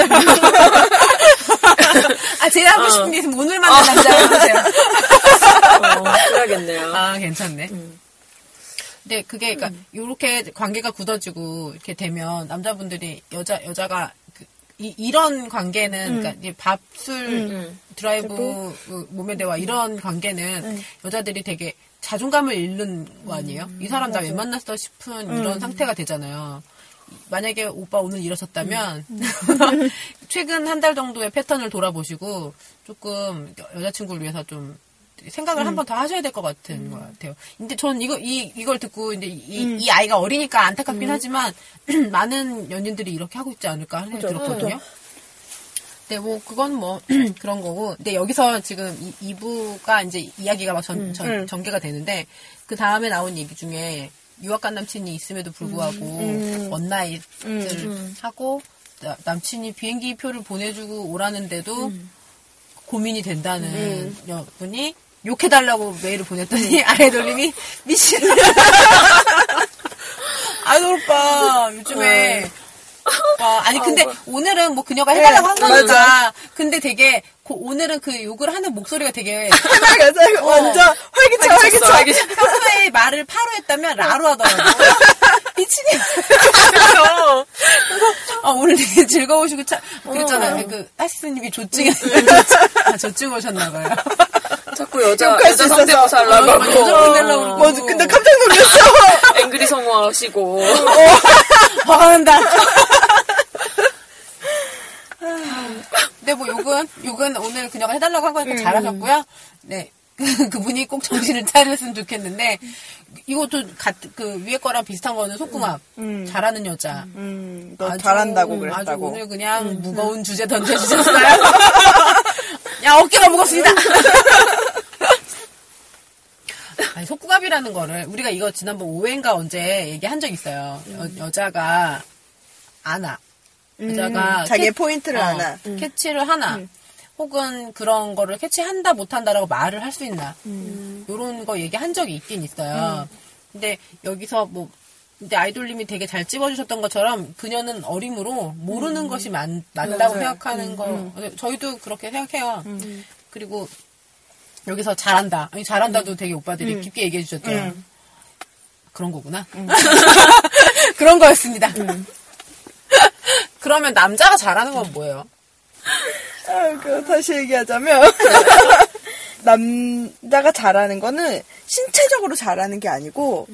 아 제일 하고 싶은 게 있으면 오늘 만난 남자 해보세요. 어, 해야겠네요. 아 괜찮네. 음. 근데 그게 그러니까 요렇게 관계가 굳어지고 이렇게 되면 남자분들이 여자 여자가 그, 이, 런 관계는 그러니까 이제 밥, 술, 음. 드라이브, 그 몸의 대화 이런 관계는 여자들이 되게 자존감을 잃는 거 아니에요? 이 사람 나 왜 만났어? 싶은 이런 상태가 되잖아요. 만약에 오빠 오늘 일어섰다면 최근 한 달 정도의 패턴을 돌아보시고 조금 여- 여자친구를 위해서 좀 생각을 한번 더 하셔야 될 것 같은 것 같아요. 근데 전 이거 이 이걸 듣고 이제 이, 이 아이가 어리니까 안타깝긴 하지만 많은 연인들이 이렇게 하고 있지 않을까 하는 생각이 들었거든요. 네, 뭐, 그건 뭐, 그런 거고. 근데 여기서 지금 이, 2부가 이제 이야기가 막 전, 전, 음. 전개가 되는데, 그 다음에 나온 얘기 중에, 유학 간 남친이 있음에도 불구하고, 원나잇을 하고, 나- 남친이 비행기 표를 보내주고 오라는데도 고민이 된다는 여분이, 욕해달라고 메일을 보냈더니, 아이돌님이 미친. 아이돌 오빠, 요즘에, 와, 아니 근데 오늘은 뭐 그녀가 해달라고 한 네, 거니까. 근데 되게 고- 오늘은 그 욕을 하는 목소리가 되게 맞아요. 완전 활기차, 활기차. 평소에 말을 파로 했다면 라로 하더라고. 미친이. 아, 오늘 되게 즐거우시고 참 그랬잖아요. 그 하시스님이 조증 아, 조증 오셨나봐요 자꾸 여자, 여자. 성대모사 하려고 하고. 맞아, 근데 깜짝 놀랐어. 앵그리 성우 하시고. 화가 난다 근데 뭐 욕은 욕은 오늘 그녀가 해달라고 한 거니까 잘하셨고요. 네. 그, 그분이 꼭 정신을 차렸으면 좋겠는데, 이것도 같, 그 위에 거랑 비슷한 거는 속궁합. 잘하는 여자. 음, 너 아주- 잘한다고 아주 그랬다고. 오늘 그냥 무거운 주제 던져주셨어요. 야, 어깨가 무겁습니다. 아니, 속궁합이라는 거를, 우리가 이거 지난번 5회인가 언제 얘기한 적 있어요. 여, 자가 안아. 여자가 음, 자기의 캐- 포인트를 어, 하나. 캐치를 하나. 혹은 그런 거를 캐치한다 못한다라고 말을 할 수 있나. 요런 거 얘기한 적이 있긴 있어요. 근데 여기서 뭐 근데 아이돌님이 되게 잘 찝어주셨던 것처럼 그녀는 어림으로 모르는 것이 맞, 맞다고 맞아요. 생각하는 거 저희도 그렇게 생각해요. 그리고 여기서 잘한다. 아니, 잘한다도 되게 오빠들이 깊게 얘기해 주셨죠. 음. 그런 거구나. 그런 거였습니다. 그러면 남자가 잘하는 건 뭐예요? 아, 그 다시 얘기하자면 남자가 잘하는 거는 신체적으로 잘하는 게 아니고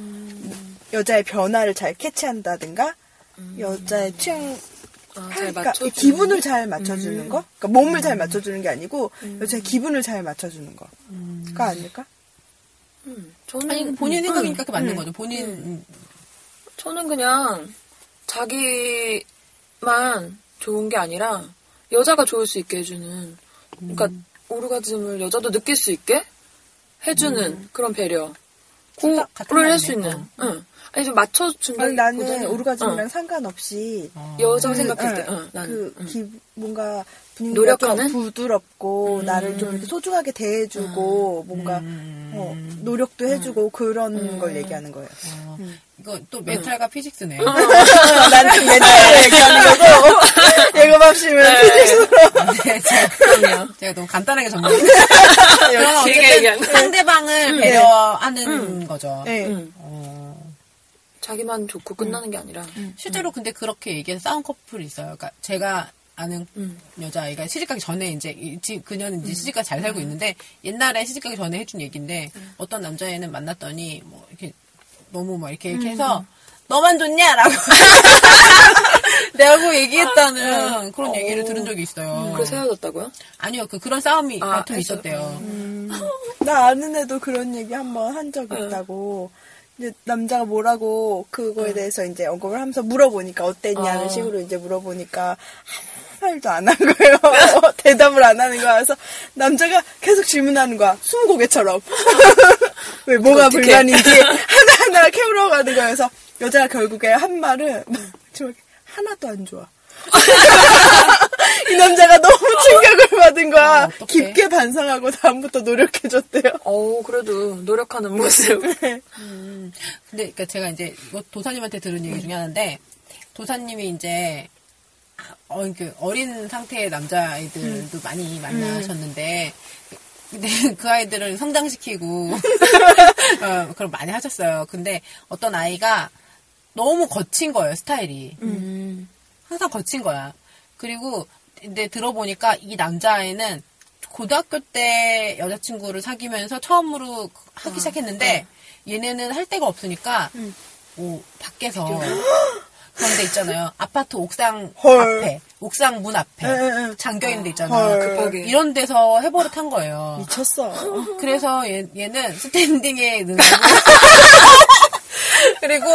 여자의 변화를 잘 캐치한다든가 여자의 취향 아, 잘 그러니까 맞춰주는 기분을 잘 맞춰주는 거, 그러니까 몸을 잘 맞춰주는 게 아니고 여자의 기분을 잘 맞춰주는 거가 아닐까? 음, 저는 아니, 그 본인 음, 생각이니까 그게 맞는 거죠. 본인, 음. 저는 그냥 자기만 좋은 게 아니라 여자가 좋을 수 있게 해주는 그러니까 오르가즘을 여자도 느낄 수 있게 해주는 그런 배려. 그걸 할 수. 있는. 응. 아니 좀 맞춰준다 아니, 나는 오르가즘이랑 상관없이 여자가 그, 생각할 때. 응, 응, 나는. 그 응. 기, 뭔가 분위기가 노력하는? 좀 부드럽고 나를 좀 이렇게 소중하게 대해주고 뭔가 어, 노력도 해주고 그런 걸 얘기하는 거예요. 어, 이거 또 멘탈과 피직스네. 나는 맨날 얘기하는 거고 예고밥심은 피직스로 네, 제가, 그럼요. 제가 너무 간단하게 정리했어요. 그러면 길게 어쨌든. 상대방을 배려하는 거죠. 네. 응. 어, 자기만 좋고 끝나는 게 아니라. 실제로 근데 그렇게 얘기해서 싸운 커플이 있어요. 그러니까 제가 아는 음. 여자아이가 시집가기 전에 이제 그녀는 이제 시집가 잘 살고 있는데 옛날에 시집가기 전에 해준 얘기인데 어떤 남자애는 만났더니 뭐 이렇게 너무 막 이렇게 이렇게 해서 너만 좋냐라고 내고 얘기했다는 그런 얘기를 들은 적이 있어요. 그래서 헤어졌다고요? 아니요, 그 그런 싸움이 아, 했어요? 있었대요. 나 아는 애도 그런 얘기 한 번 한 적 있다고. 이제 남자가 뭐라고 그거에 대해서 이제 언급을 하면서 물어보니까 어땠냐는 어. 식으로 이제 물어보니까 아무 말도 안 한 거예요. 대답을 안 하는 거야. 그래서 남자가 계속 질문하는 거야. 스무고개처럼. 왜 뭐가. 불만인지 하나하나 캐물어 가는 거야. 그래서 여자가 결국에 한 말은 정말 하나도 안 좋아. 이 남자가 너무 충격을 받은 거야. 아. 깊게 반성하고 다음부터 노력해줬대요. 어우 그래도 노력하는 모습 근데 그러니까 제가 이제 이거 도사님한테 들은 얘기 중에 하나인데 도사님이 이제 어, 그 어린 상태의 남자아이들도 많이 만나셨는데 근데 그 아이들을 성장시키고 어, 그럼 많이 하셨어요. 근데 어떤 아이가 너무 거친 거예요 스타일이 항상 거친 거야. 그리고 근데 들어보니까 이 남자아이는 고등학교 때 여자친구를 사귀면서 처음으로 하기 시작했는데 얘네는 할 데가 없으니까 오, 밖에서 그런 데 있잖아요. 아파트 옥상 헐. 앞에, 옥상 문 앞에 에, 에, 에. 잠겨 있는 데 있잖아요. 헐. 급하게. 이런 데서 해버릇 한 거예요. 미쳤어. 그래서 얘, 얘는 스탠딩에 능하고 그리고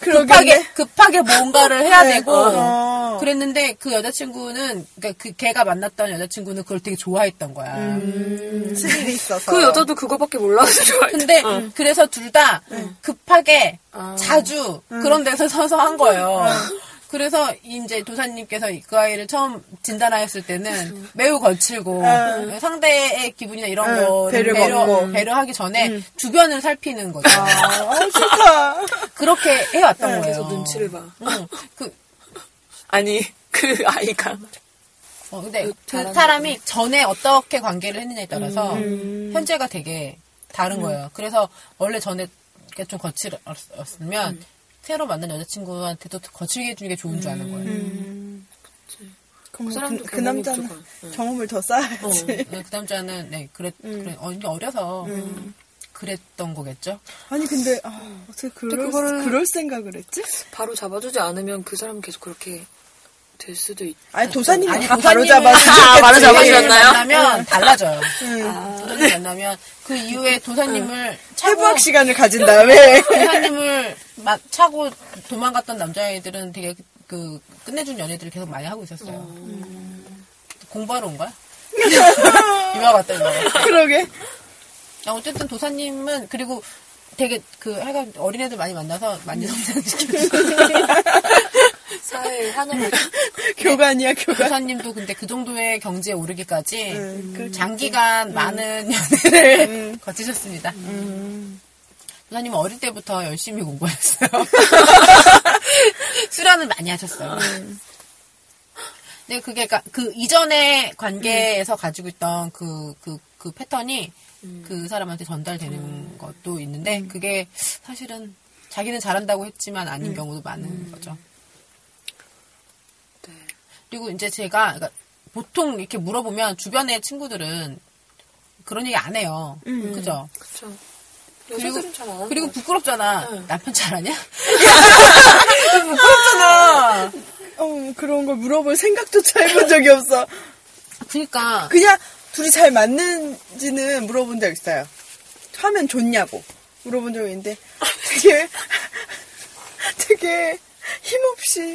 그러겠네. 급하게 급하게 뭔가를 해야 네. 되고 어. 그랬는데 그 여자친구는 그러니까 그 걔가 만났던 여자친구는 그걸 되게 좋아했던 거야. 음, 스릴이 있어서. 그 여자도 그거밖에 몰라서 좋아해. 근데 그래서 둘 다 급하게 아. 자주 그런 데서 서서 한 거예요. 그래서 이제 도사님께서 그 아이를 처음 진단하였을 때는 매우 거칠고 음. 상대의 기분이나 이런 음, 거 배려 배려. 배려 하기 전에 주변을 살피는 거죠. 아, 좋다. 그렇게 해왔던 네, 거예요. 그래서 눈치를 봐. 응. 그, 아니 그 아이가 어, 근데 그 잘하는 사람이 전에 어떻게 관계를 했느냐에 따라서 음. 현재가 되게 다른 거예요. 그래서 원래 전에 좀 거칠었으면 음. 새로 만난 여자친구한테도 거칠게 해주는 게 좋은 줄 아는 거예요. 음. 그럼 그 사람도 그, 그 남자는. 응. 경험을 더 쌓아야지. 어. 네, 그 남자는 네 그랬 음. 그래 어, 어려서 그랬던 거겠죠. 아니 근데 아, 어떻게 그럴, 그거를- 그럴 생각을 했지? 바로 잡아주지 않으면 그 사람은 계속 그렇게 될 수도 있. 아니 도사님이 아니, 다 바로. 아, 바로 잡아주셨- 도사님을 잡아주셨나요? 만나면 달라져요. 응. 도사님 만나면 그 이후에 도사님을 차고 해부학 시간을 가진 다음에 도사님을 마- 차고 도망갔던 남자애들은 되게 그 끝내준 연애들을 계속 많이 하고 있었어요. 공부하러 온 거야? 유학 갔다 갔다. 그러게. 아, 어쨌든 도사님은 그리고 되게 그 하여간 어린애들 많이 만나서 많이 성장시켰어요. 사회 하나를 교관이야 교관. 도사님도 근데 그 정도의 경지에 오르기까지 음, 그렇겠지. 장기간 많은 연애를 거치셨습니다. 도사님은 어릴 때부터 열심히 공부했어요. 수련을 많이 하셨어요. 근데 그게 그러니까 그 이전의 관계에서 가지고 있던 그, 그, 그 패턴이 그 사람한테 전달되는 것도 있는데 그게 사실은 자기는 잘한다고 했지만 아닌 경우도 많은 거죠. 네. 그리고 이제 제가 그러니까 보통 이렇게 물어보면 주변의 친구들은 그런 얘기 안 해요. 그죠? 그렇죠. 그리고, 그리고. 부끄럽잖아. 응. 남편 잘하냐? 부끄럽잖아. 어, 그런 걸 물어볼 생각조차 해본 적이 없어. 그니까. 그냥 둘이 잘 맞는지는 물어본 적 있어요. 하면 좋냐고 물어본 적이 있는데 되게 되게 힘없이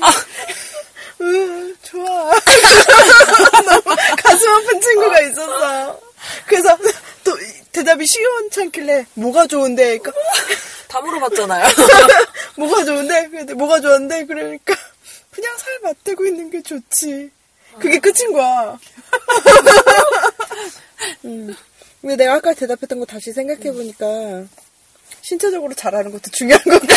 으 좋아 너무 가슴 아픈 친구가 있었어. 그래서 또 대답이 시원찮길래 뭐가 좋은데 그러니까 다 물어봤잖아요. 뭐가 좋은데? 근데 뭐가 좋은데? 그러니까 그냥 살 맞대고 있는 게 좋지. 그게 끝인 거야. 음. 근데 내가 아까 대답했던 거 다시 생각해 보니까 신체적으로 잘하는 것도 중요한 것 같아.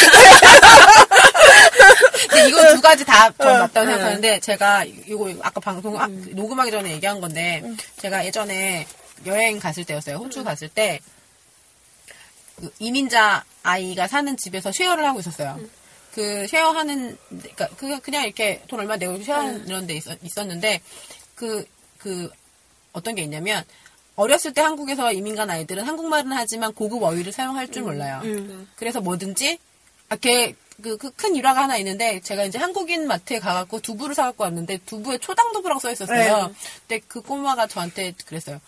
근데 이거 두 가지 다전 어, 맞다고 어. 생각하는데 제가 이거 아까 방송 아, 녹음하기 전에 얘기한 건데 제가 예전에 여행 갔을 때였어요. 호주 갔을 때그 이민자 아이가 사는 집에서 쉐어를 하고 있었어요. 그 쉐어하는 그러니까 그 그냥 이렇게 돈 얼마 내고 쉐어하는 이런 데 있었, 있었는데 그 그 어떤 게 있냐면 어렸을 때 한국에서 이민 간 아이들은 한국말은 하지만 고급 어휘를 사용할 줄 몰라요. 그래서 뭐든지 아, 걔, 그, 그 큰 일화가 하나 있는데, 제가 이제 한국인 마트에 가갖고 두부를 사갖고 왔는데, 두부에 초당 두부라고 써 있었어요. 네. 근데 그 꼬마가 저한테 그랬어요.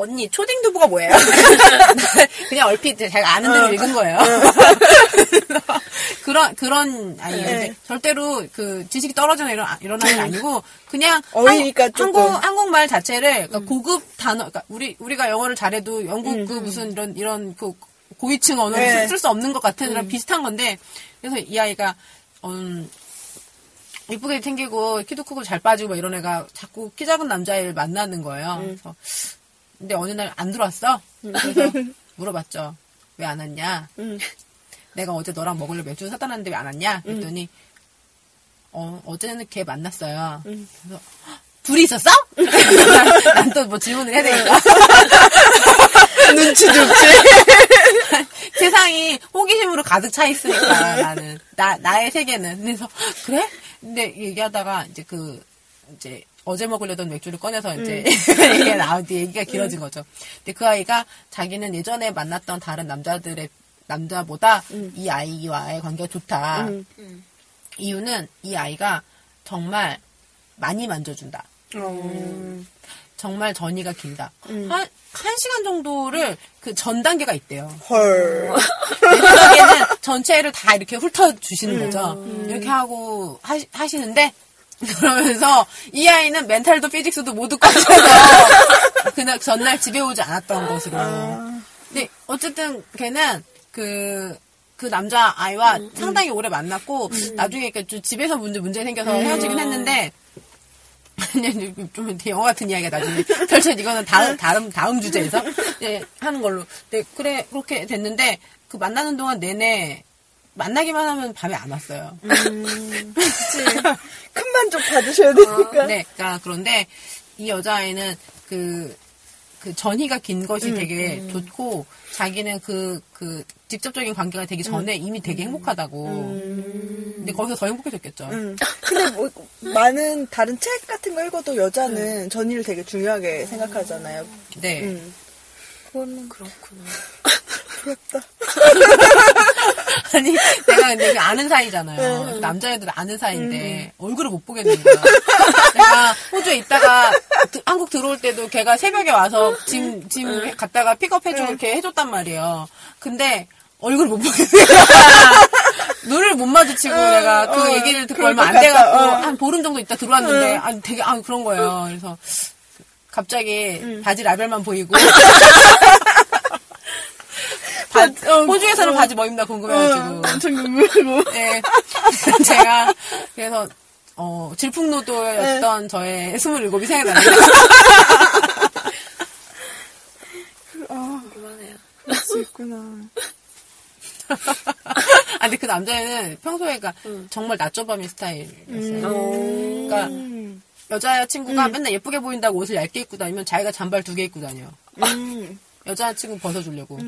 언니, 초딩 두부가 뭐예요? 그냥 얼핏 제가 아는 대로 읽은 거예요. 그런, 그런 아이예요. 네. 절대로 그 지식이 떨어지는 이런, 이런 아이는 아니고, 그냥 어휘니까 한국, 조금. 한국, 한국말 자체를, 그러니까 고급 단어, 그러니까 우리, 우리가 영어를 잘해도 영국 그 무슨 이런, 이런 그 고위층 언어를 네. 쓸수 없는 것 같은 그런 비슷한 건데 그래서 이 아이가 음, 이쁘게 생기고 키도 크고 잘 빠지고 막 이런 애가 자꾸 키 작은 남자애를 만나는 거예요. 그래서 근데 어느 날 안 들어왔어. 그래서 물어봤죠. 왜 안 왔냐? 음. 내가 어제 너랑 먹으려 맥주 사다 놨는데 왜 안 왔냐? 그랬더니 어, 어제는 걔 만났어요. 그래서 둘이 있었어? 난 또 뭐 질문을 해야 되니까. 눈치 줍지. 세상이 호기심으로 가득 차 있으니까 나는 나 나의 세계는 그래서 그래? 근데 얘기하다가 이제 그 이제 어제 먹으려던 맥주를 꺼내서 이제 얘기가 나온 뒤 얘기가 길어진 거죠. 근데 그 아이가 자기는 예전에 만났던 다른 남자들의 남자보다 이 아이와의 관계가 좋다. 음. 이유는 이 아이가 정말 많이 만져준다. 어. 정말 전이가 길다. 음. 한, 한 시간 정도를 그 전 단계가 있대요. 헐. 내 생각에는 전체를 다 이렇게 훑어주시는 음. 거죠. 이렇게 하고 하시, 하시는데, 그러면서 이 아이는 멘탈도 피직스도 모두 꽉차서 그날 전날 집에 오지 않았던 것으로. 아. 근데 어쨌든 걔는 그, 그 남자 아이와 음, 상당히 오래 만났고, 나중에 이렇게 좀 집에서 문제, 문제 생겨서 헤어지긴 했는데, 좀 영화 같은 이야기가 나중에 펼쳐 이거는 다음 다음 다음 주제에서 예, 하는 걸로. 네 그래 그렇게 됐는데 그 만나는 동안 내내 만나기만 하면 밤에 안 왔어요. 그치. 큰 만족 받으셔야 되니까. 네, 자 그런데 이 여자아이는 그, 그 전이가 긴 것이 되게 좋고 자기는 그, 그 직접적인 관계가 되기 전에 이미 되게 행복하다고. 근데 거기서 더 행복해졌겠죠. 음. 근데 뭐, 많은 다른 책 같은 거 읽어도 여자는 전의를 되게 중요하게 생각하잖아요. 네. 음. 그거는 그렇구나. 부럽다. 아니, 내가 근데 그 아는 사이잖아요. 남자애들 아는 사이인데, 얼굴을 못 보겠는 거야. 내가 호주에 있다가, 드- 한국 들어올 때도 걔가 새벽에 와서 짐, 짐 갔다가 픽업해주고 이렇게 해줬단 말이에요. 근데, 얼굴을 못 보겠는 거야. 눈을 못 마주치고 내가 그 어, 얘기를 듣고 얼마 것 안. 돼갖고, 어. 한 보름 정도 있다 들어왔는데, 아니, 되게, 아, 그런 거예요. 그래서, 갑자기 바지 라벨만 보이고, 바, 호주에서는 바지 뭐 입나 궁금해가지고. 어, 엄청 눈물고. 네. 제가, 그래서, 어, 질풍노도였던 저의 27이 생각나네요. 아, 그만해요. 그럴 수 있구나. 아, 근데 그 남자애는 평소에 가 정말 낮저밤이 스타일이었어요. 어. 그러니까 음. 여자 친구가 맨날 예쁘게 보인다고 옷을 얇게 입고 다니면 자기가 잠발 두 개 입고 다녀. 음. 여자 친구 벗어주려고.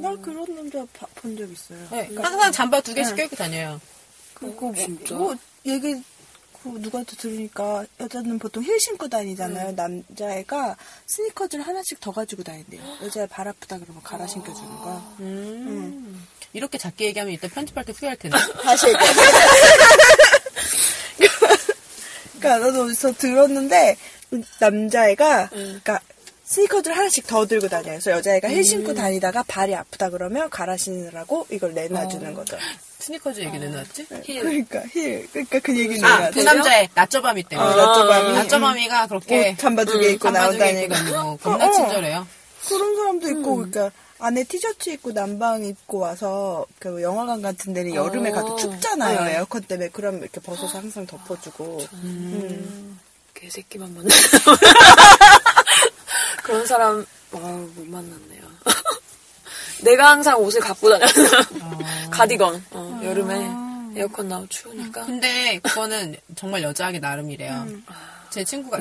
나 그런 남자 본 적 있어요. 네, 항상 잠발 두 개씩 껴입고 다녀요. 그거 뭐, 진짜? 뭐 얘기 그 누구한테 들으니까 여자는 보통 힐 신고 다니잖아요. 남자애가 스니커즈를 하나씩 더 가지고 다닌대요. 여자애 발 아프다 그러면 갈아 신겨주는 거. 음. 이렇게 작게 얘기하면 이따 편집할 때 후회할 텐데. 다시 얘기해. 그러니까 나도 어디서 들었는데 남자애가 그러니까 스니커즈를 하나씩 더 들고 다녀요. 그래서 여자애가 힐 신고 다니다가 발이 아프다 그러면 갈아 신으라고 이걸 내놔주는 거죠. 스니커즈 얘기 내놨지? 그러니까 힐 그러니까 그 얘기는 아. 그 남자애 낮저밤이 때문에. 어, 낮저밤이. 낮저밤이가 그렇게 옷 잠바 두개 입고 얘기. 다니고 겁나 어. 친절해요. 그런 사람도 있고, 그러니까 안에 티셔츠 입고 남방 입고 와서 그 영화관 같은 데는 여름에 어. 가도 춥잖아요. 네. 에어컨 때문에. 그럼 이렇게 벗어서 항상 덮어주고. 개새끼만 만나. 그런 사람, 와, 못 만났네요. 내가 항상 옷을 갖고 다녀. 가디건. 어, 여름에 에어컨 나오고 추우니까. 근데 그거는 정말 여자하기 나름이래요. 음. 제 친구가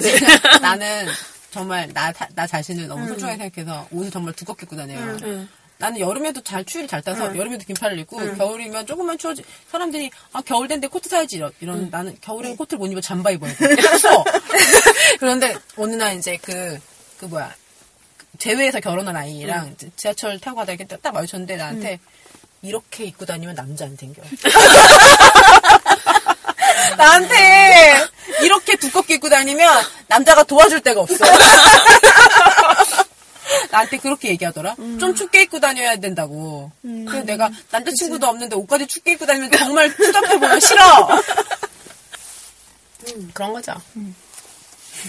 나는 정말 나, 타- 나 자신을 너무 소중하게 생각해서 옷을 정말 두껍게 입고 다녀요. 응. 나는 여름에도 잘 추위를 잘 타서 여름에도 긴팔을 입고 겨울이면 조금만 추워지 사람들이 아 겨울 된데 코트 사야지 이런, 이런 나는 겨울에 코트를 못 입어 잠바 입어야 돼. 그런데 어느 날 이제 그그 뭐야 제외에서 결혼한 아이랑 지하철 타고 가다가 이렇게 딱 마주쳤는데 나한테 이렇게 입고 다니면 남자 안 생겨. 나한테 이렇게 두껍게 입고 다니면 남자가 도와줄 데가 없어. 나한테 그렇게 얘기하더라. 좀 춥게 입고 다녀야 된다고. 그래서 내가 남자친구도 없는데 옷까지 춥게 입고 다니면 정말 추잡해 보여. 싫어. 그런 거죠.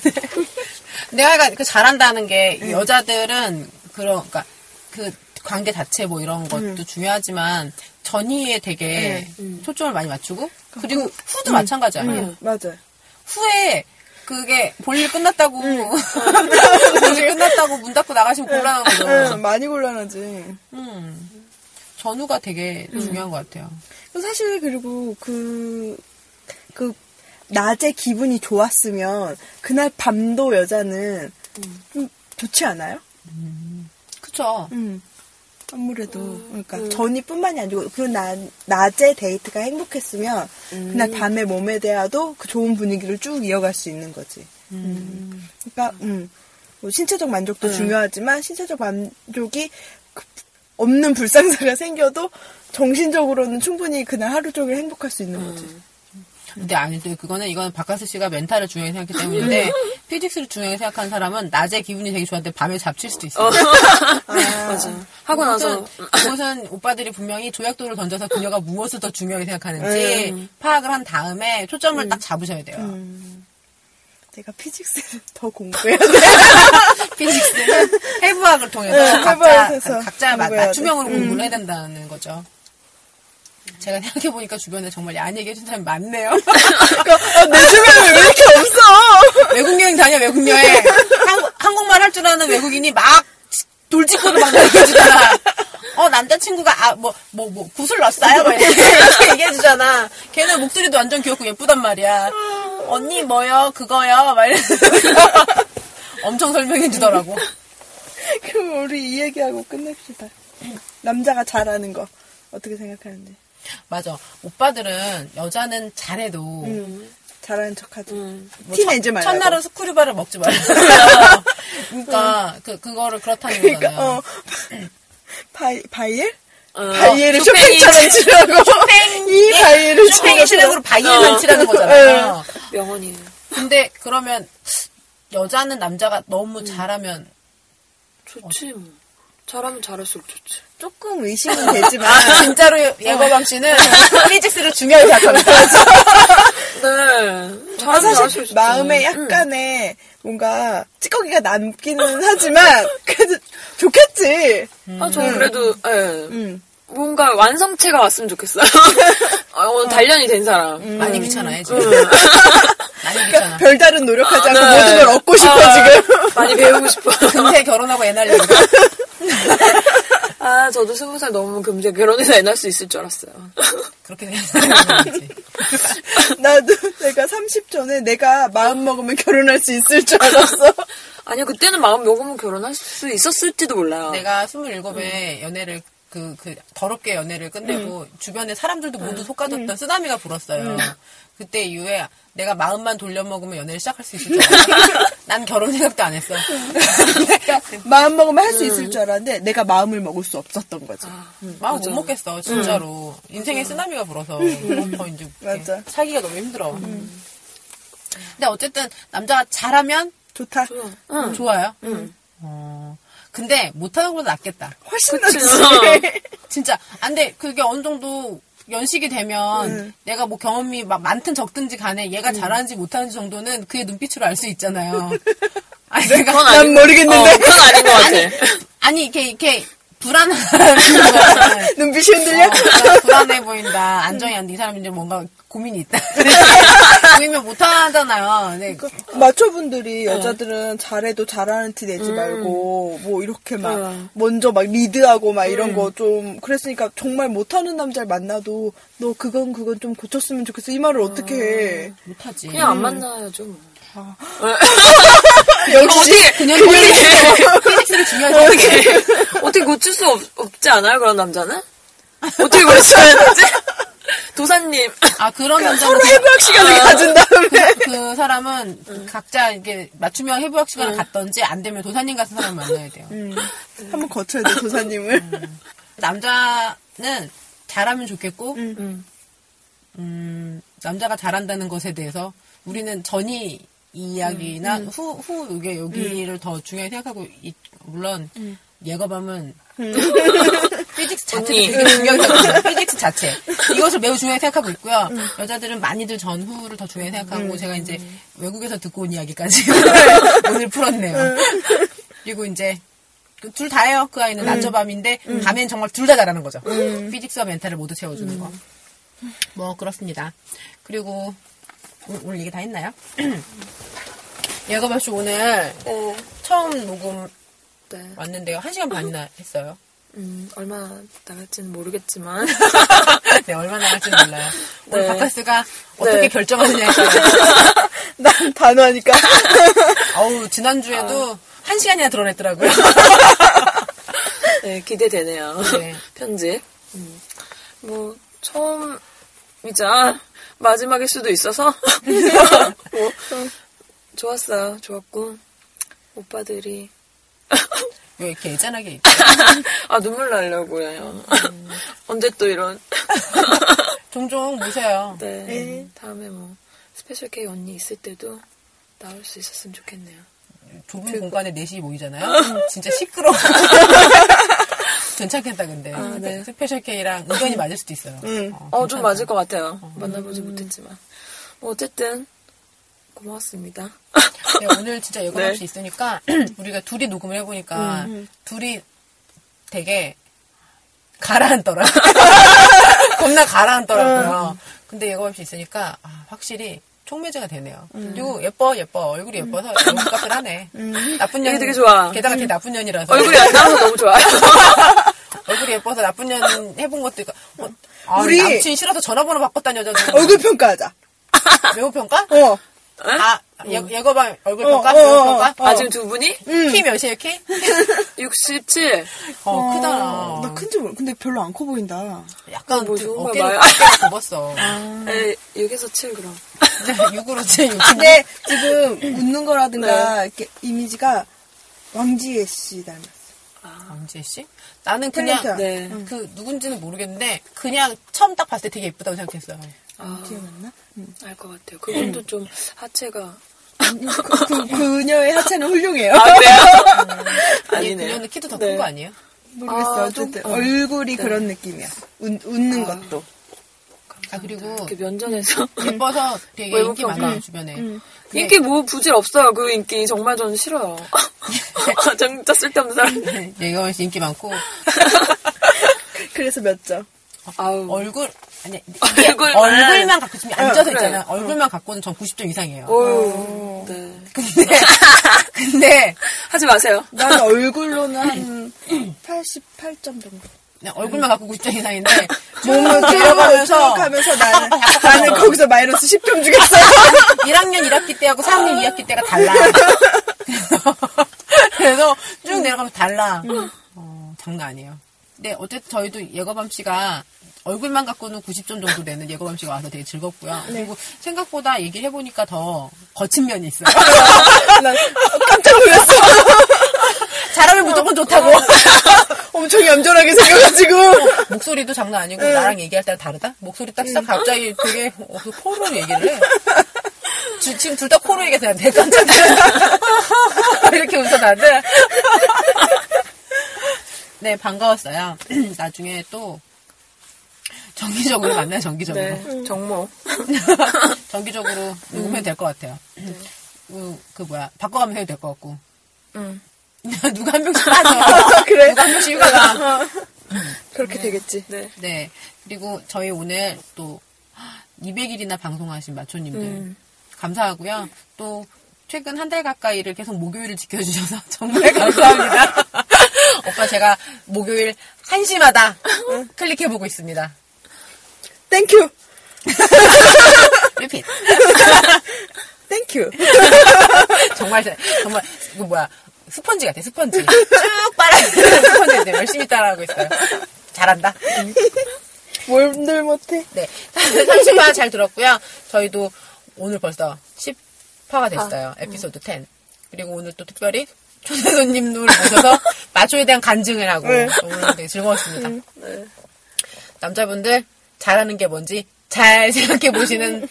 내가 그 잘한다는 게 여자들은 그런 그러니까 그 관계 자체 뭐 이런 것도 중요하지만 전이에 되게 초점을 많이 맞추고 그리고 후도 마찬가지 아니에요. 음, 맞아요. 후에 그게 볼일 끝났다고 볼일 끝났다고 문 닫고 나가시면 곤란한 거죠. 응, 많이 곤란하지. 음. 전후가 되게 중요한 것 같아요. 사실 그리고 그, 그, 낮에 기분이 좋았으면 그날 밤도 여자는 좀 좋지 않아요? 그쵸? 음. 아무래도 그러니까 전이뿐만이 아니고 그 나, 낮에 데이트가 행복했으면 그날 밤에 몸에 대하도 그 좋은 분위기를 쭉 이어갈 수 있는 거지. 음. 그러니까 음. 뭐 신체적 만족도 중요하지만 신체적 만족이 그 없는 불상사가 생겨도 정신적으로는 충분히 그날 하루 종일 행복할 수 있는 거지. 근데 아니, 또 그거는, 이건 박가스 씨가 멘탈을 중요하게 생각했기 때문인데, 피직스를 중요하게 생각하는 사람은 낮에 기분이 되게 좋았는데 밤에 잡칠 수도 있어요. 맞아. 하고 나서 그것은, 오빠들이 분명히 조약돌을 던져서 그녀가 무엇을 더 중요하게 생각하는지 파악을 한 다음에 초점을 딱 잡으셔야 돼요. 내가 피직스를 더 공부해야 돼. 피직스는 해부학을 통해서 네, 각자, 각자 돼. 맞춤형으로 공부를 해야 된다는 거죠. 제가 생각해보니까 주변에 정말 얀 얘기 해준 사람이 많네요. 아, 내 주변에 왜 이렇게 없어? 외국 여행 다녀, 외국 여행. 한국, 한국 말 할 줄 아는 외국인이 막 돌직구로 막 얘기해주잖아. 어, 남자친구가, 아, 뭐, 뭐, 뭐, 구슬 넣었어요? 막 이렇게 얘기해주잖아. 걔는 목소리도 완전 귀엽고 예쁘단 말이야. 언니, 뭐요? 그거요? 막 이러면서. 엄청 설명해주더라고. 그럼 우리 이 얘기하고 끝냅시다. 남자가 잘하는 거 어떻게 생각하는지. 맞아. 오빠들은 여자는 잘해도 잘하는 척하지. 음. 뭐티 첫- 내지 말라고. 첫날은 스쿠류바를 먹지 말라고. 그러니까 그 그거를 그렇다는 그러니까 거잖아요. 어 바이 바이엘? 어, 바이엘을 쇼팽처럼 치라고. 이 바이엘을 쇼팽이 실력으로 바이엘만 어. 치라는 거잖아요. 명언이에요. 근데 그러면 여자는 남자가 음. 너무 잘하면 좋지 뭐. 잘하면 잘할수록 좋지. 조금 의심은 되지만 진짜로 예거밤 씨는 피직스를 중요하게 생각합니다. 네. 아, 사실. 마음에 약간의 뭔가 찌꺼기가 남기는 하지만 그래도 좋겠지. 아, 저 그래도, 예. 음. 뭔가 완성체가 왔으면 좋겠어요. 어, 오늘 단련이 된 사람. 많이 귀찮아해 지금. 음. 많이 귀찮아. 별다른 노력하지 않고 네. 모든 걸 얻고 싶어 아, 지금. 많이 배우고 싶어. 금세 결혼하고 애 날리고. 아, 저도 스무 살 넘으면 금세 결혼해서 애 낳을 수 있을 줄 알았어요. 그렇게 생각하는 거지. 나도 내가 30 전에 내가 마음 먹으면 결혼할 수 있을 줄 알았어. 아니요, 그때는 마음 먹으면 결혼할 수 있었을지도 몰라요. 내가 27에 연애를 그, 그, 더럽게 연애를 끝내고, 주변에 사람들도 모두 속가졌던 쓰나미가 불었어요. 그때 이후에 내가 마음만 돌려먹으면 연애를 시작할 수 있을 줄 알았어. 난 결혼 생각도 안 했어. 그러니까 마음 먹으면 할 수 있을 줄 알았는데 내가 마음을 먹을 수 없었던 거지. 마음 못 먹겠어, 진짜로. 인생에 쓰나미가 불어서. 더 이제 맞아. 살기가 너무 힘들어. 근데 어쨌든, 남자가 잘하면 좋다. 응. 좋아요. 어, 근데 못하는 것보다 낫겠다. 훨씬. 낫지. 진짜. 안 돼. 그게 어느 정도 연식이 되면 내가 뭐 경험이 막 많든 적든지 간에 얘가 잘하는지 못하는지 정도는 그의 눈빛으로 알 수 있잖아요. 아니, 내가 그건 난 아닌 모르겠는데. 어, 그건 아닌 것 같아. 아니, 아니, 이렇게, 이렇게, 불안한. 눈빛이 흔들려? 어, 그러니까 불안해 보인다. 안정이 안 돼. 이 사람이 이제 뭔가 고민이 있다. 보이면 못하잖아요. 네. 마초분들이 여자들은 잘해도 잘하는 티 내지 말고 뭐 이렇게 막 음. 먼저 막 리드하고 막 이런 거좀 그랬으니까 정말 못하는 남자를 만나도 너 그건 그건 좀 고쳤으면 좋겠어 이 말을 어떻게 해 못하지. 그냥 안 만나야죠. 뭐. 역시 그냥 중요하게 어떻게, 어떻게 고칠 수 없, 없지 않아요, 그런 남자는? 어떻게 고쳐야 되지? 도사님. 아, 그런 남자는. 서로 해부학 시간을 가진 다음에. 그 사람은 각자 이게 맞춤형 해부학 시간을 갔던지 안 되면 도사님 같은 사람 만나야 돼요. 한번 거쳐야 돼 도사님을. 남자는 잘하면 좋겠고, 음. 음, 남자가 잘한다는 것에 대해서 우리는 전이 이야기나 후, 후, 이게 여기를 더 중요하게 생각하고, 있, 물론, 예거밤은 피직스 자체도 언니. 되게 중요하게 생각해요. 피직스 자체. 이것을 매우 중요하게 생각하고 있고요. 여자들은 많이들 전후를 더 중요하게 생각하고, 제가 이제 외국에서 듣고 온 이야기까지 오늘 풀었네요. 그리고 이제, 둘 다예요. 그 아이는 낮저 밤인데, 밤엔 정말 둘 다 잘하는 거죠. 피직스와 멘탈을 모두 채워주는 거. 뭐, 그렇습니다. 그리고, 오- 오늘 얘기 다 했나요? 예거밤씨 오늘 네. 처음 녹음 네. 왔는데요. 한 시간 반이나 했어요. 음, 얼마 나갈지는 모르겠지만. 네, 얼마나 할지는 몰라요. 오늘 네. 바카스가 어떻게 네. 결정하느냐에 따라서. 난 단호하니까 어우, 지난주에도 한 시간이나 드러냈더라고요. 네, 기대되네요. 네. 편집. 음. 뭐, 처음이자 마지막일 수도 있어서. 뭐, 좋았어요. 좋았고. 오빠들이. 왜 이렇게 애잔하게 있죠? 아, 눈물 나려고 해요. 언제 또 이런. 종종 모셔요. 네. 네. 다음에 뭐 스페셜 K 언니 있을 때도 나올 수 있었으면 좋겠네요. 좁은 공간에 넷이 모이잖아요. 진짜 시끄러워. 괜찮겠다 근데 네. 스페셜 K랑 의견이 맞을 수도 있어요. 응. 어, 어, 좀. 맞을 것 같아요. 만나보지 못했지만. 뭐 어쨌든 고마웠습니다. 네, 오늘 진짜 예고 네. 없이 있으니까 우리가 둘이 녹음을 해보니까 둘이 되게 가라앉더라. 겁나 가라앉더라고요. 근데 예고 없이 있으니까 아, 확실히 촉매제가 되네요. 그리고 예뻐 예뻐 얼굴이 예뻐서 얼굴값을 하네. 나쁜 년 이게 되게 좋아. 게다가 되게 나쁜 년이라서 얼굴이 안 나와서 너무 좋아요. 얼굴이 예뻐서 나쁜 년 해본 것도 있고 어, 아, 우리- 남친 싫어서 전화번호 바꿨다는 여자도 얼굴 평가하자. 외모 평가? 어. 아 예, 예거방 얼굴 어, 평가? 어, 어, 평가? 어. 아, 지금 두 분이? 키 몇이에요 키? 67. 어, 크다. 나 큰지 모르. 근데 별로 안 커 보인다. 약간 뭐그 좋은 거 어깨를 봐요. 어깨를 굽었어. 에, 6에서 7 그럼. 6으로 제 6. 근데 지금 웃는 거라든가 이렇게 이미지가 왕지혜 씨 닮았어. 왕지혜 씨? 나는 그냥 탤런트야. 네. 그 누군지는 모르겠는데 그냥 처음 딱 봤을 때 되게 예쁘다고 생각했어요. 아, 기억났나? 알것 같아요. 그분도 좀 하체가. 그, 그, 그 녀의 하체는 훌륭해요. 아, 그래요? 아니 아니네요. 그녀는 키도 더 네. 큰거 아니에요? 모르겠어. 아, 어쨌든 좀, 어. 얼굴이 그런 느낌이야. 웃, 웃는 것도. 아 그리고 이렇게 면전에서. 예뻐서 되게 인기. 많아요 주변에. 근데 인기 뭐 부질 없어요. 그 인기 정말 저는 싫어요. 진짜 쓸데없는 사람. 예거원 씨 인기 많고 그래서 몇 점? 아우. 얼굴 아니 얼굴만. 얼굴만 갖고 지금 앉아서 그래. 있잖아. 얼굴만 갖고는 전 90점 이상이에요. 어우. 네. 근데 근데 하지 마세요. 난 얼굴로는 한 88점 정도. 그냥 얼굴만 갖고 90점 이상인데 몸을 내려가면서 내려가면서 하면서 나는, 나는 거기서 마이너스 10점 주겠어. 1학년 1학기 때하고 4학년 2학기 때가 달라. 그래서 쭉 내려가면서 달라. 어, 장난 아니에요. 근데 어쨌든 저희도 예거밤 씨가 얼굴만 갖고는 90점 정도 되는 예거밤 씨가 와서 되게 즐겁고요. 그리고 생각보다 얘기를 해보니까 더 거친 면이 있어요. 난 깜짝 놀랐어. 잘하면 무조건 좋다고. 엄청 얌전하게 생겨가지고. 목소리도 장난 아니고 나랑 얘기할 때랑 다르다? 목소리 딱딱 갑자기 되게 어, 그 코로 얘기를 해. 주- 지금 둘 다 코로 얘기해서 내가 깜짝 놀랐어. 이렇게 웃어나는데. 네, 반가웠어요. 나중에 또 정기적으로 만나요, 정기적으로. 네. 정모. 정기적으로 녹음해도 될 것 같아요. 그, 그 뭐야, 바꿔가면서 해도 될 것 같고. 응. 누가 한 명씩 빠져. 그래. 누가 한 명씩 휴가 가. 그렇게 되겠지. 네. 네. 그리고 저희 오늘 또 200일이나 방송하신 마초님들 음. 감사하고요. 또 최근 한 달 가까이를 계속 목요일을 지켜주셔서 정말 감사합니다. 오빠 제가 목요일 1시마다 클릭해보고 있습니다. Thank you. Repeat. Thank you. 정말 잘- 정말 이거 뭐야 스펀지 같아 스펀지 쭉 빨아들이는 스펀지 열심히 따라하고 있어요. 잘한다. 뭘늘 못해? 네. 30화 잘 들었고요. 저희도 오늘 벌써 10화가 됐어요. 에피소드 10. 그리고 오늘 또 특별히 초대 손님들 모셔서 마초에 대한 간증을 하고 네. 오늘 되게 즐거웠습니다. 네. 남자분들 잘하는 게 뭔지 잘 생각해 보시는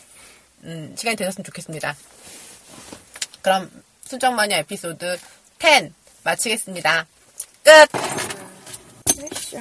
음, 시간이 되셨으면 좋겠습니다. 그럼 순정 마녀 에피소드 10 마치겠습니다. 끝! 아이씨.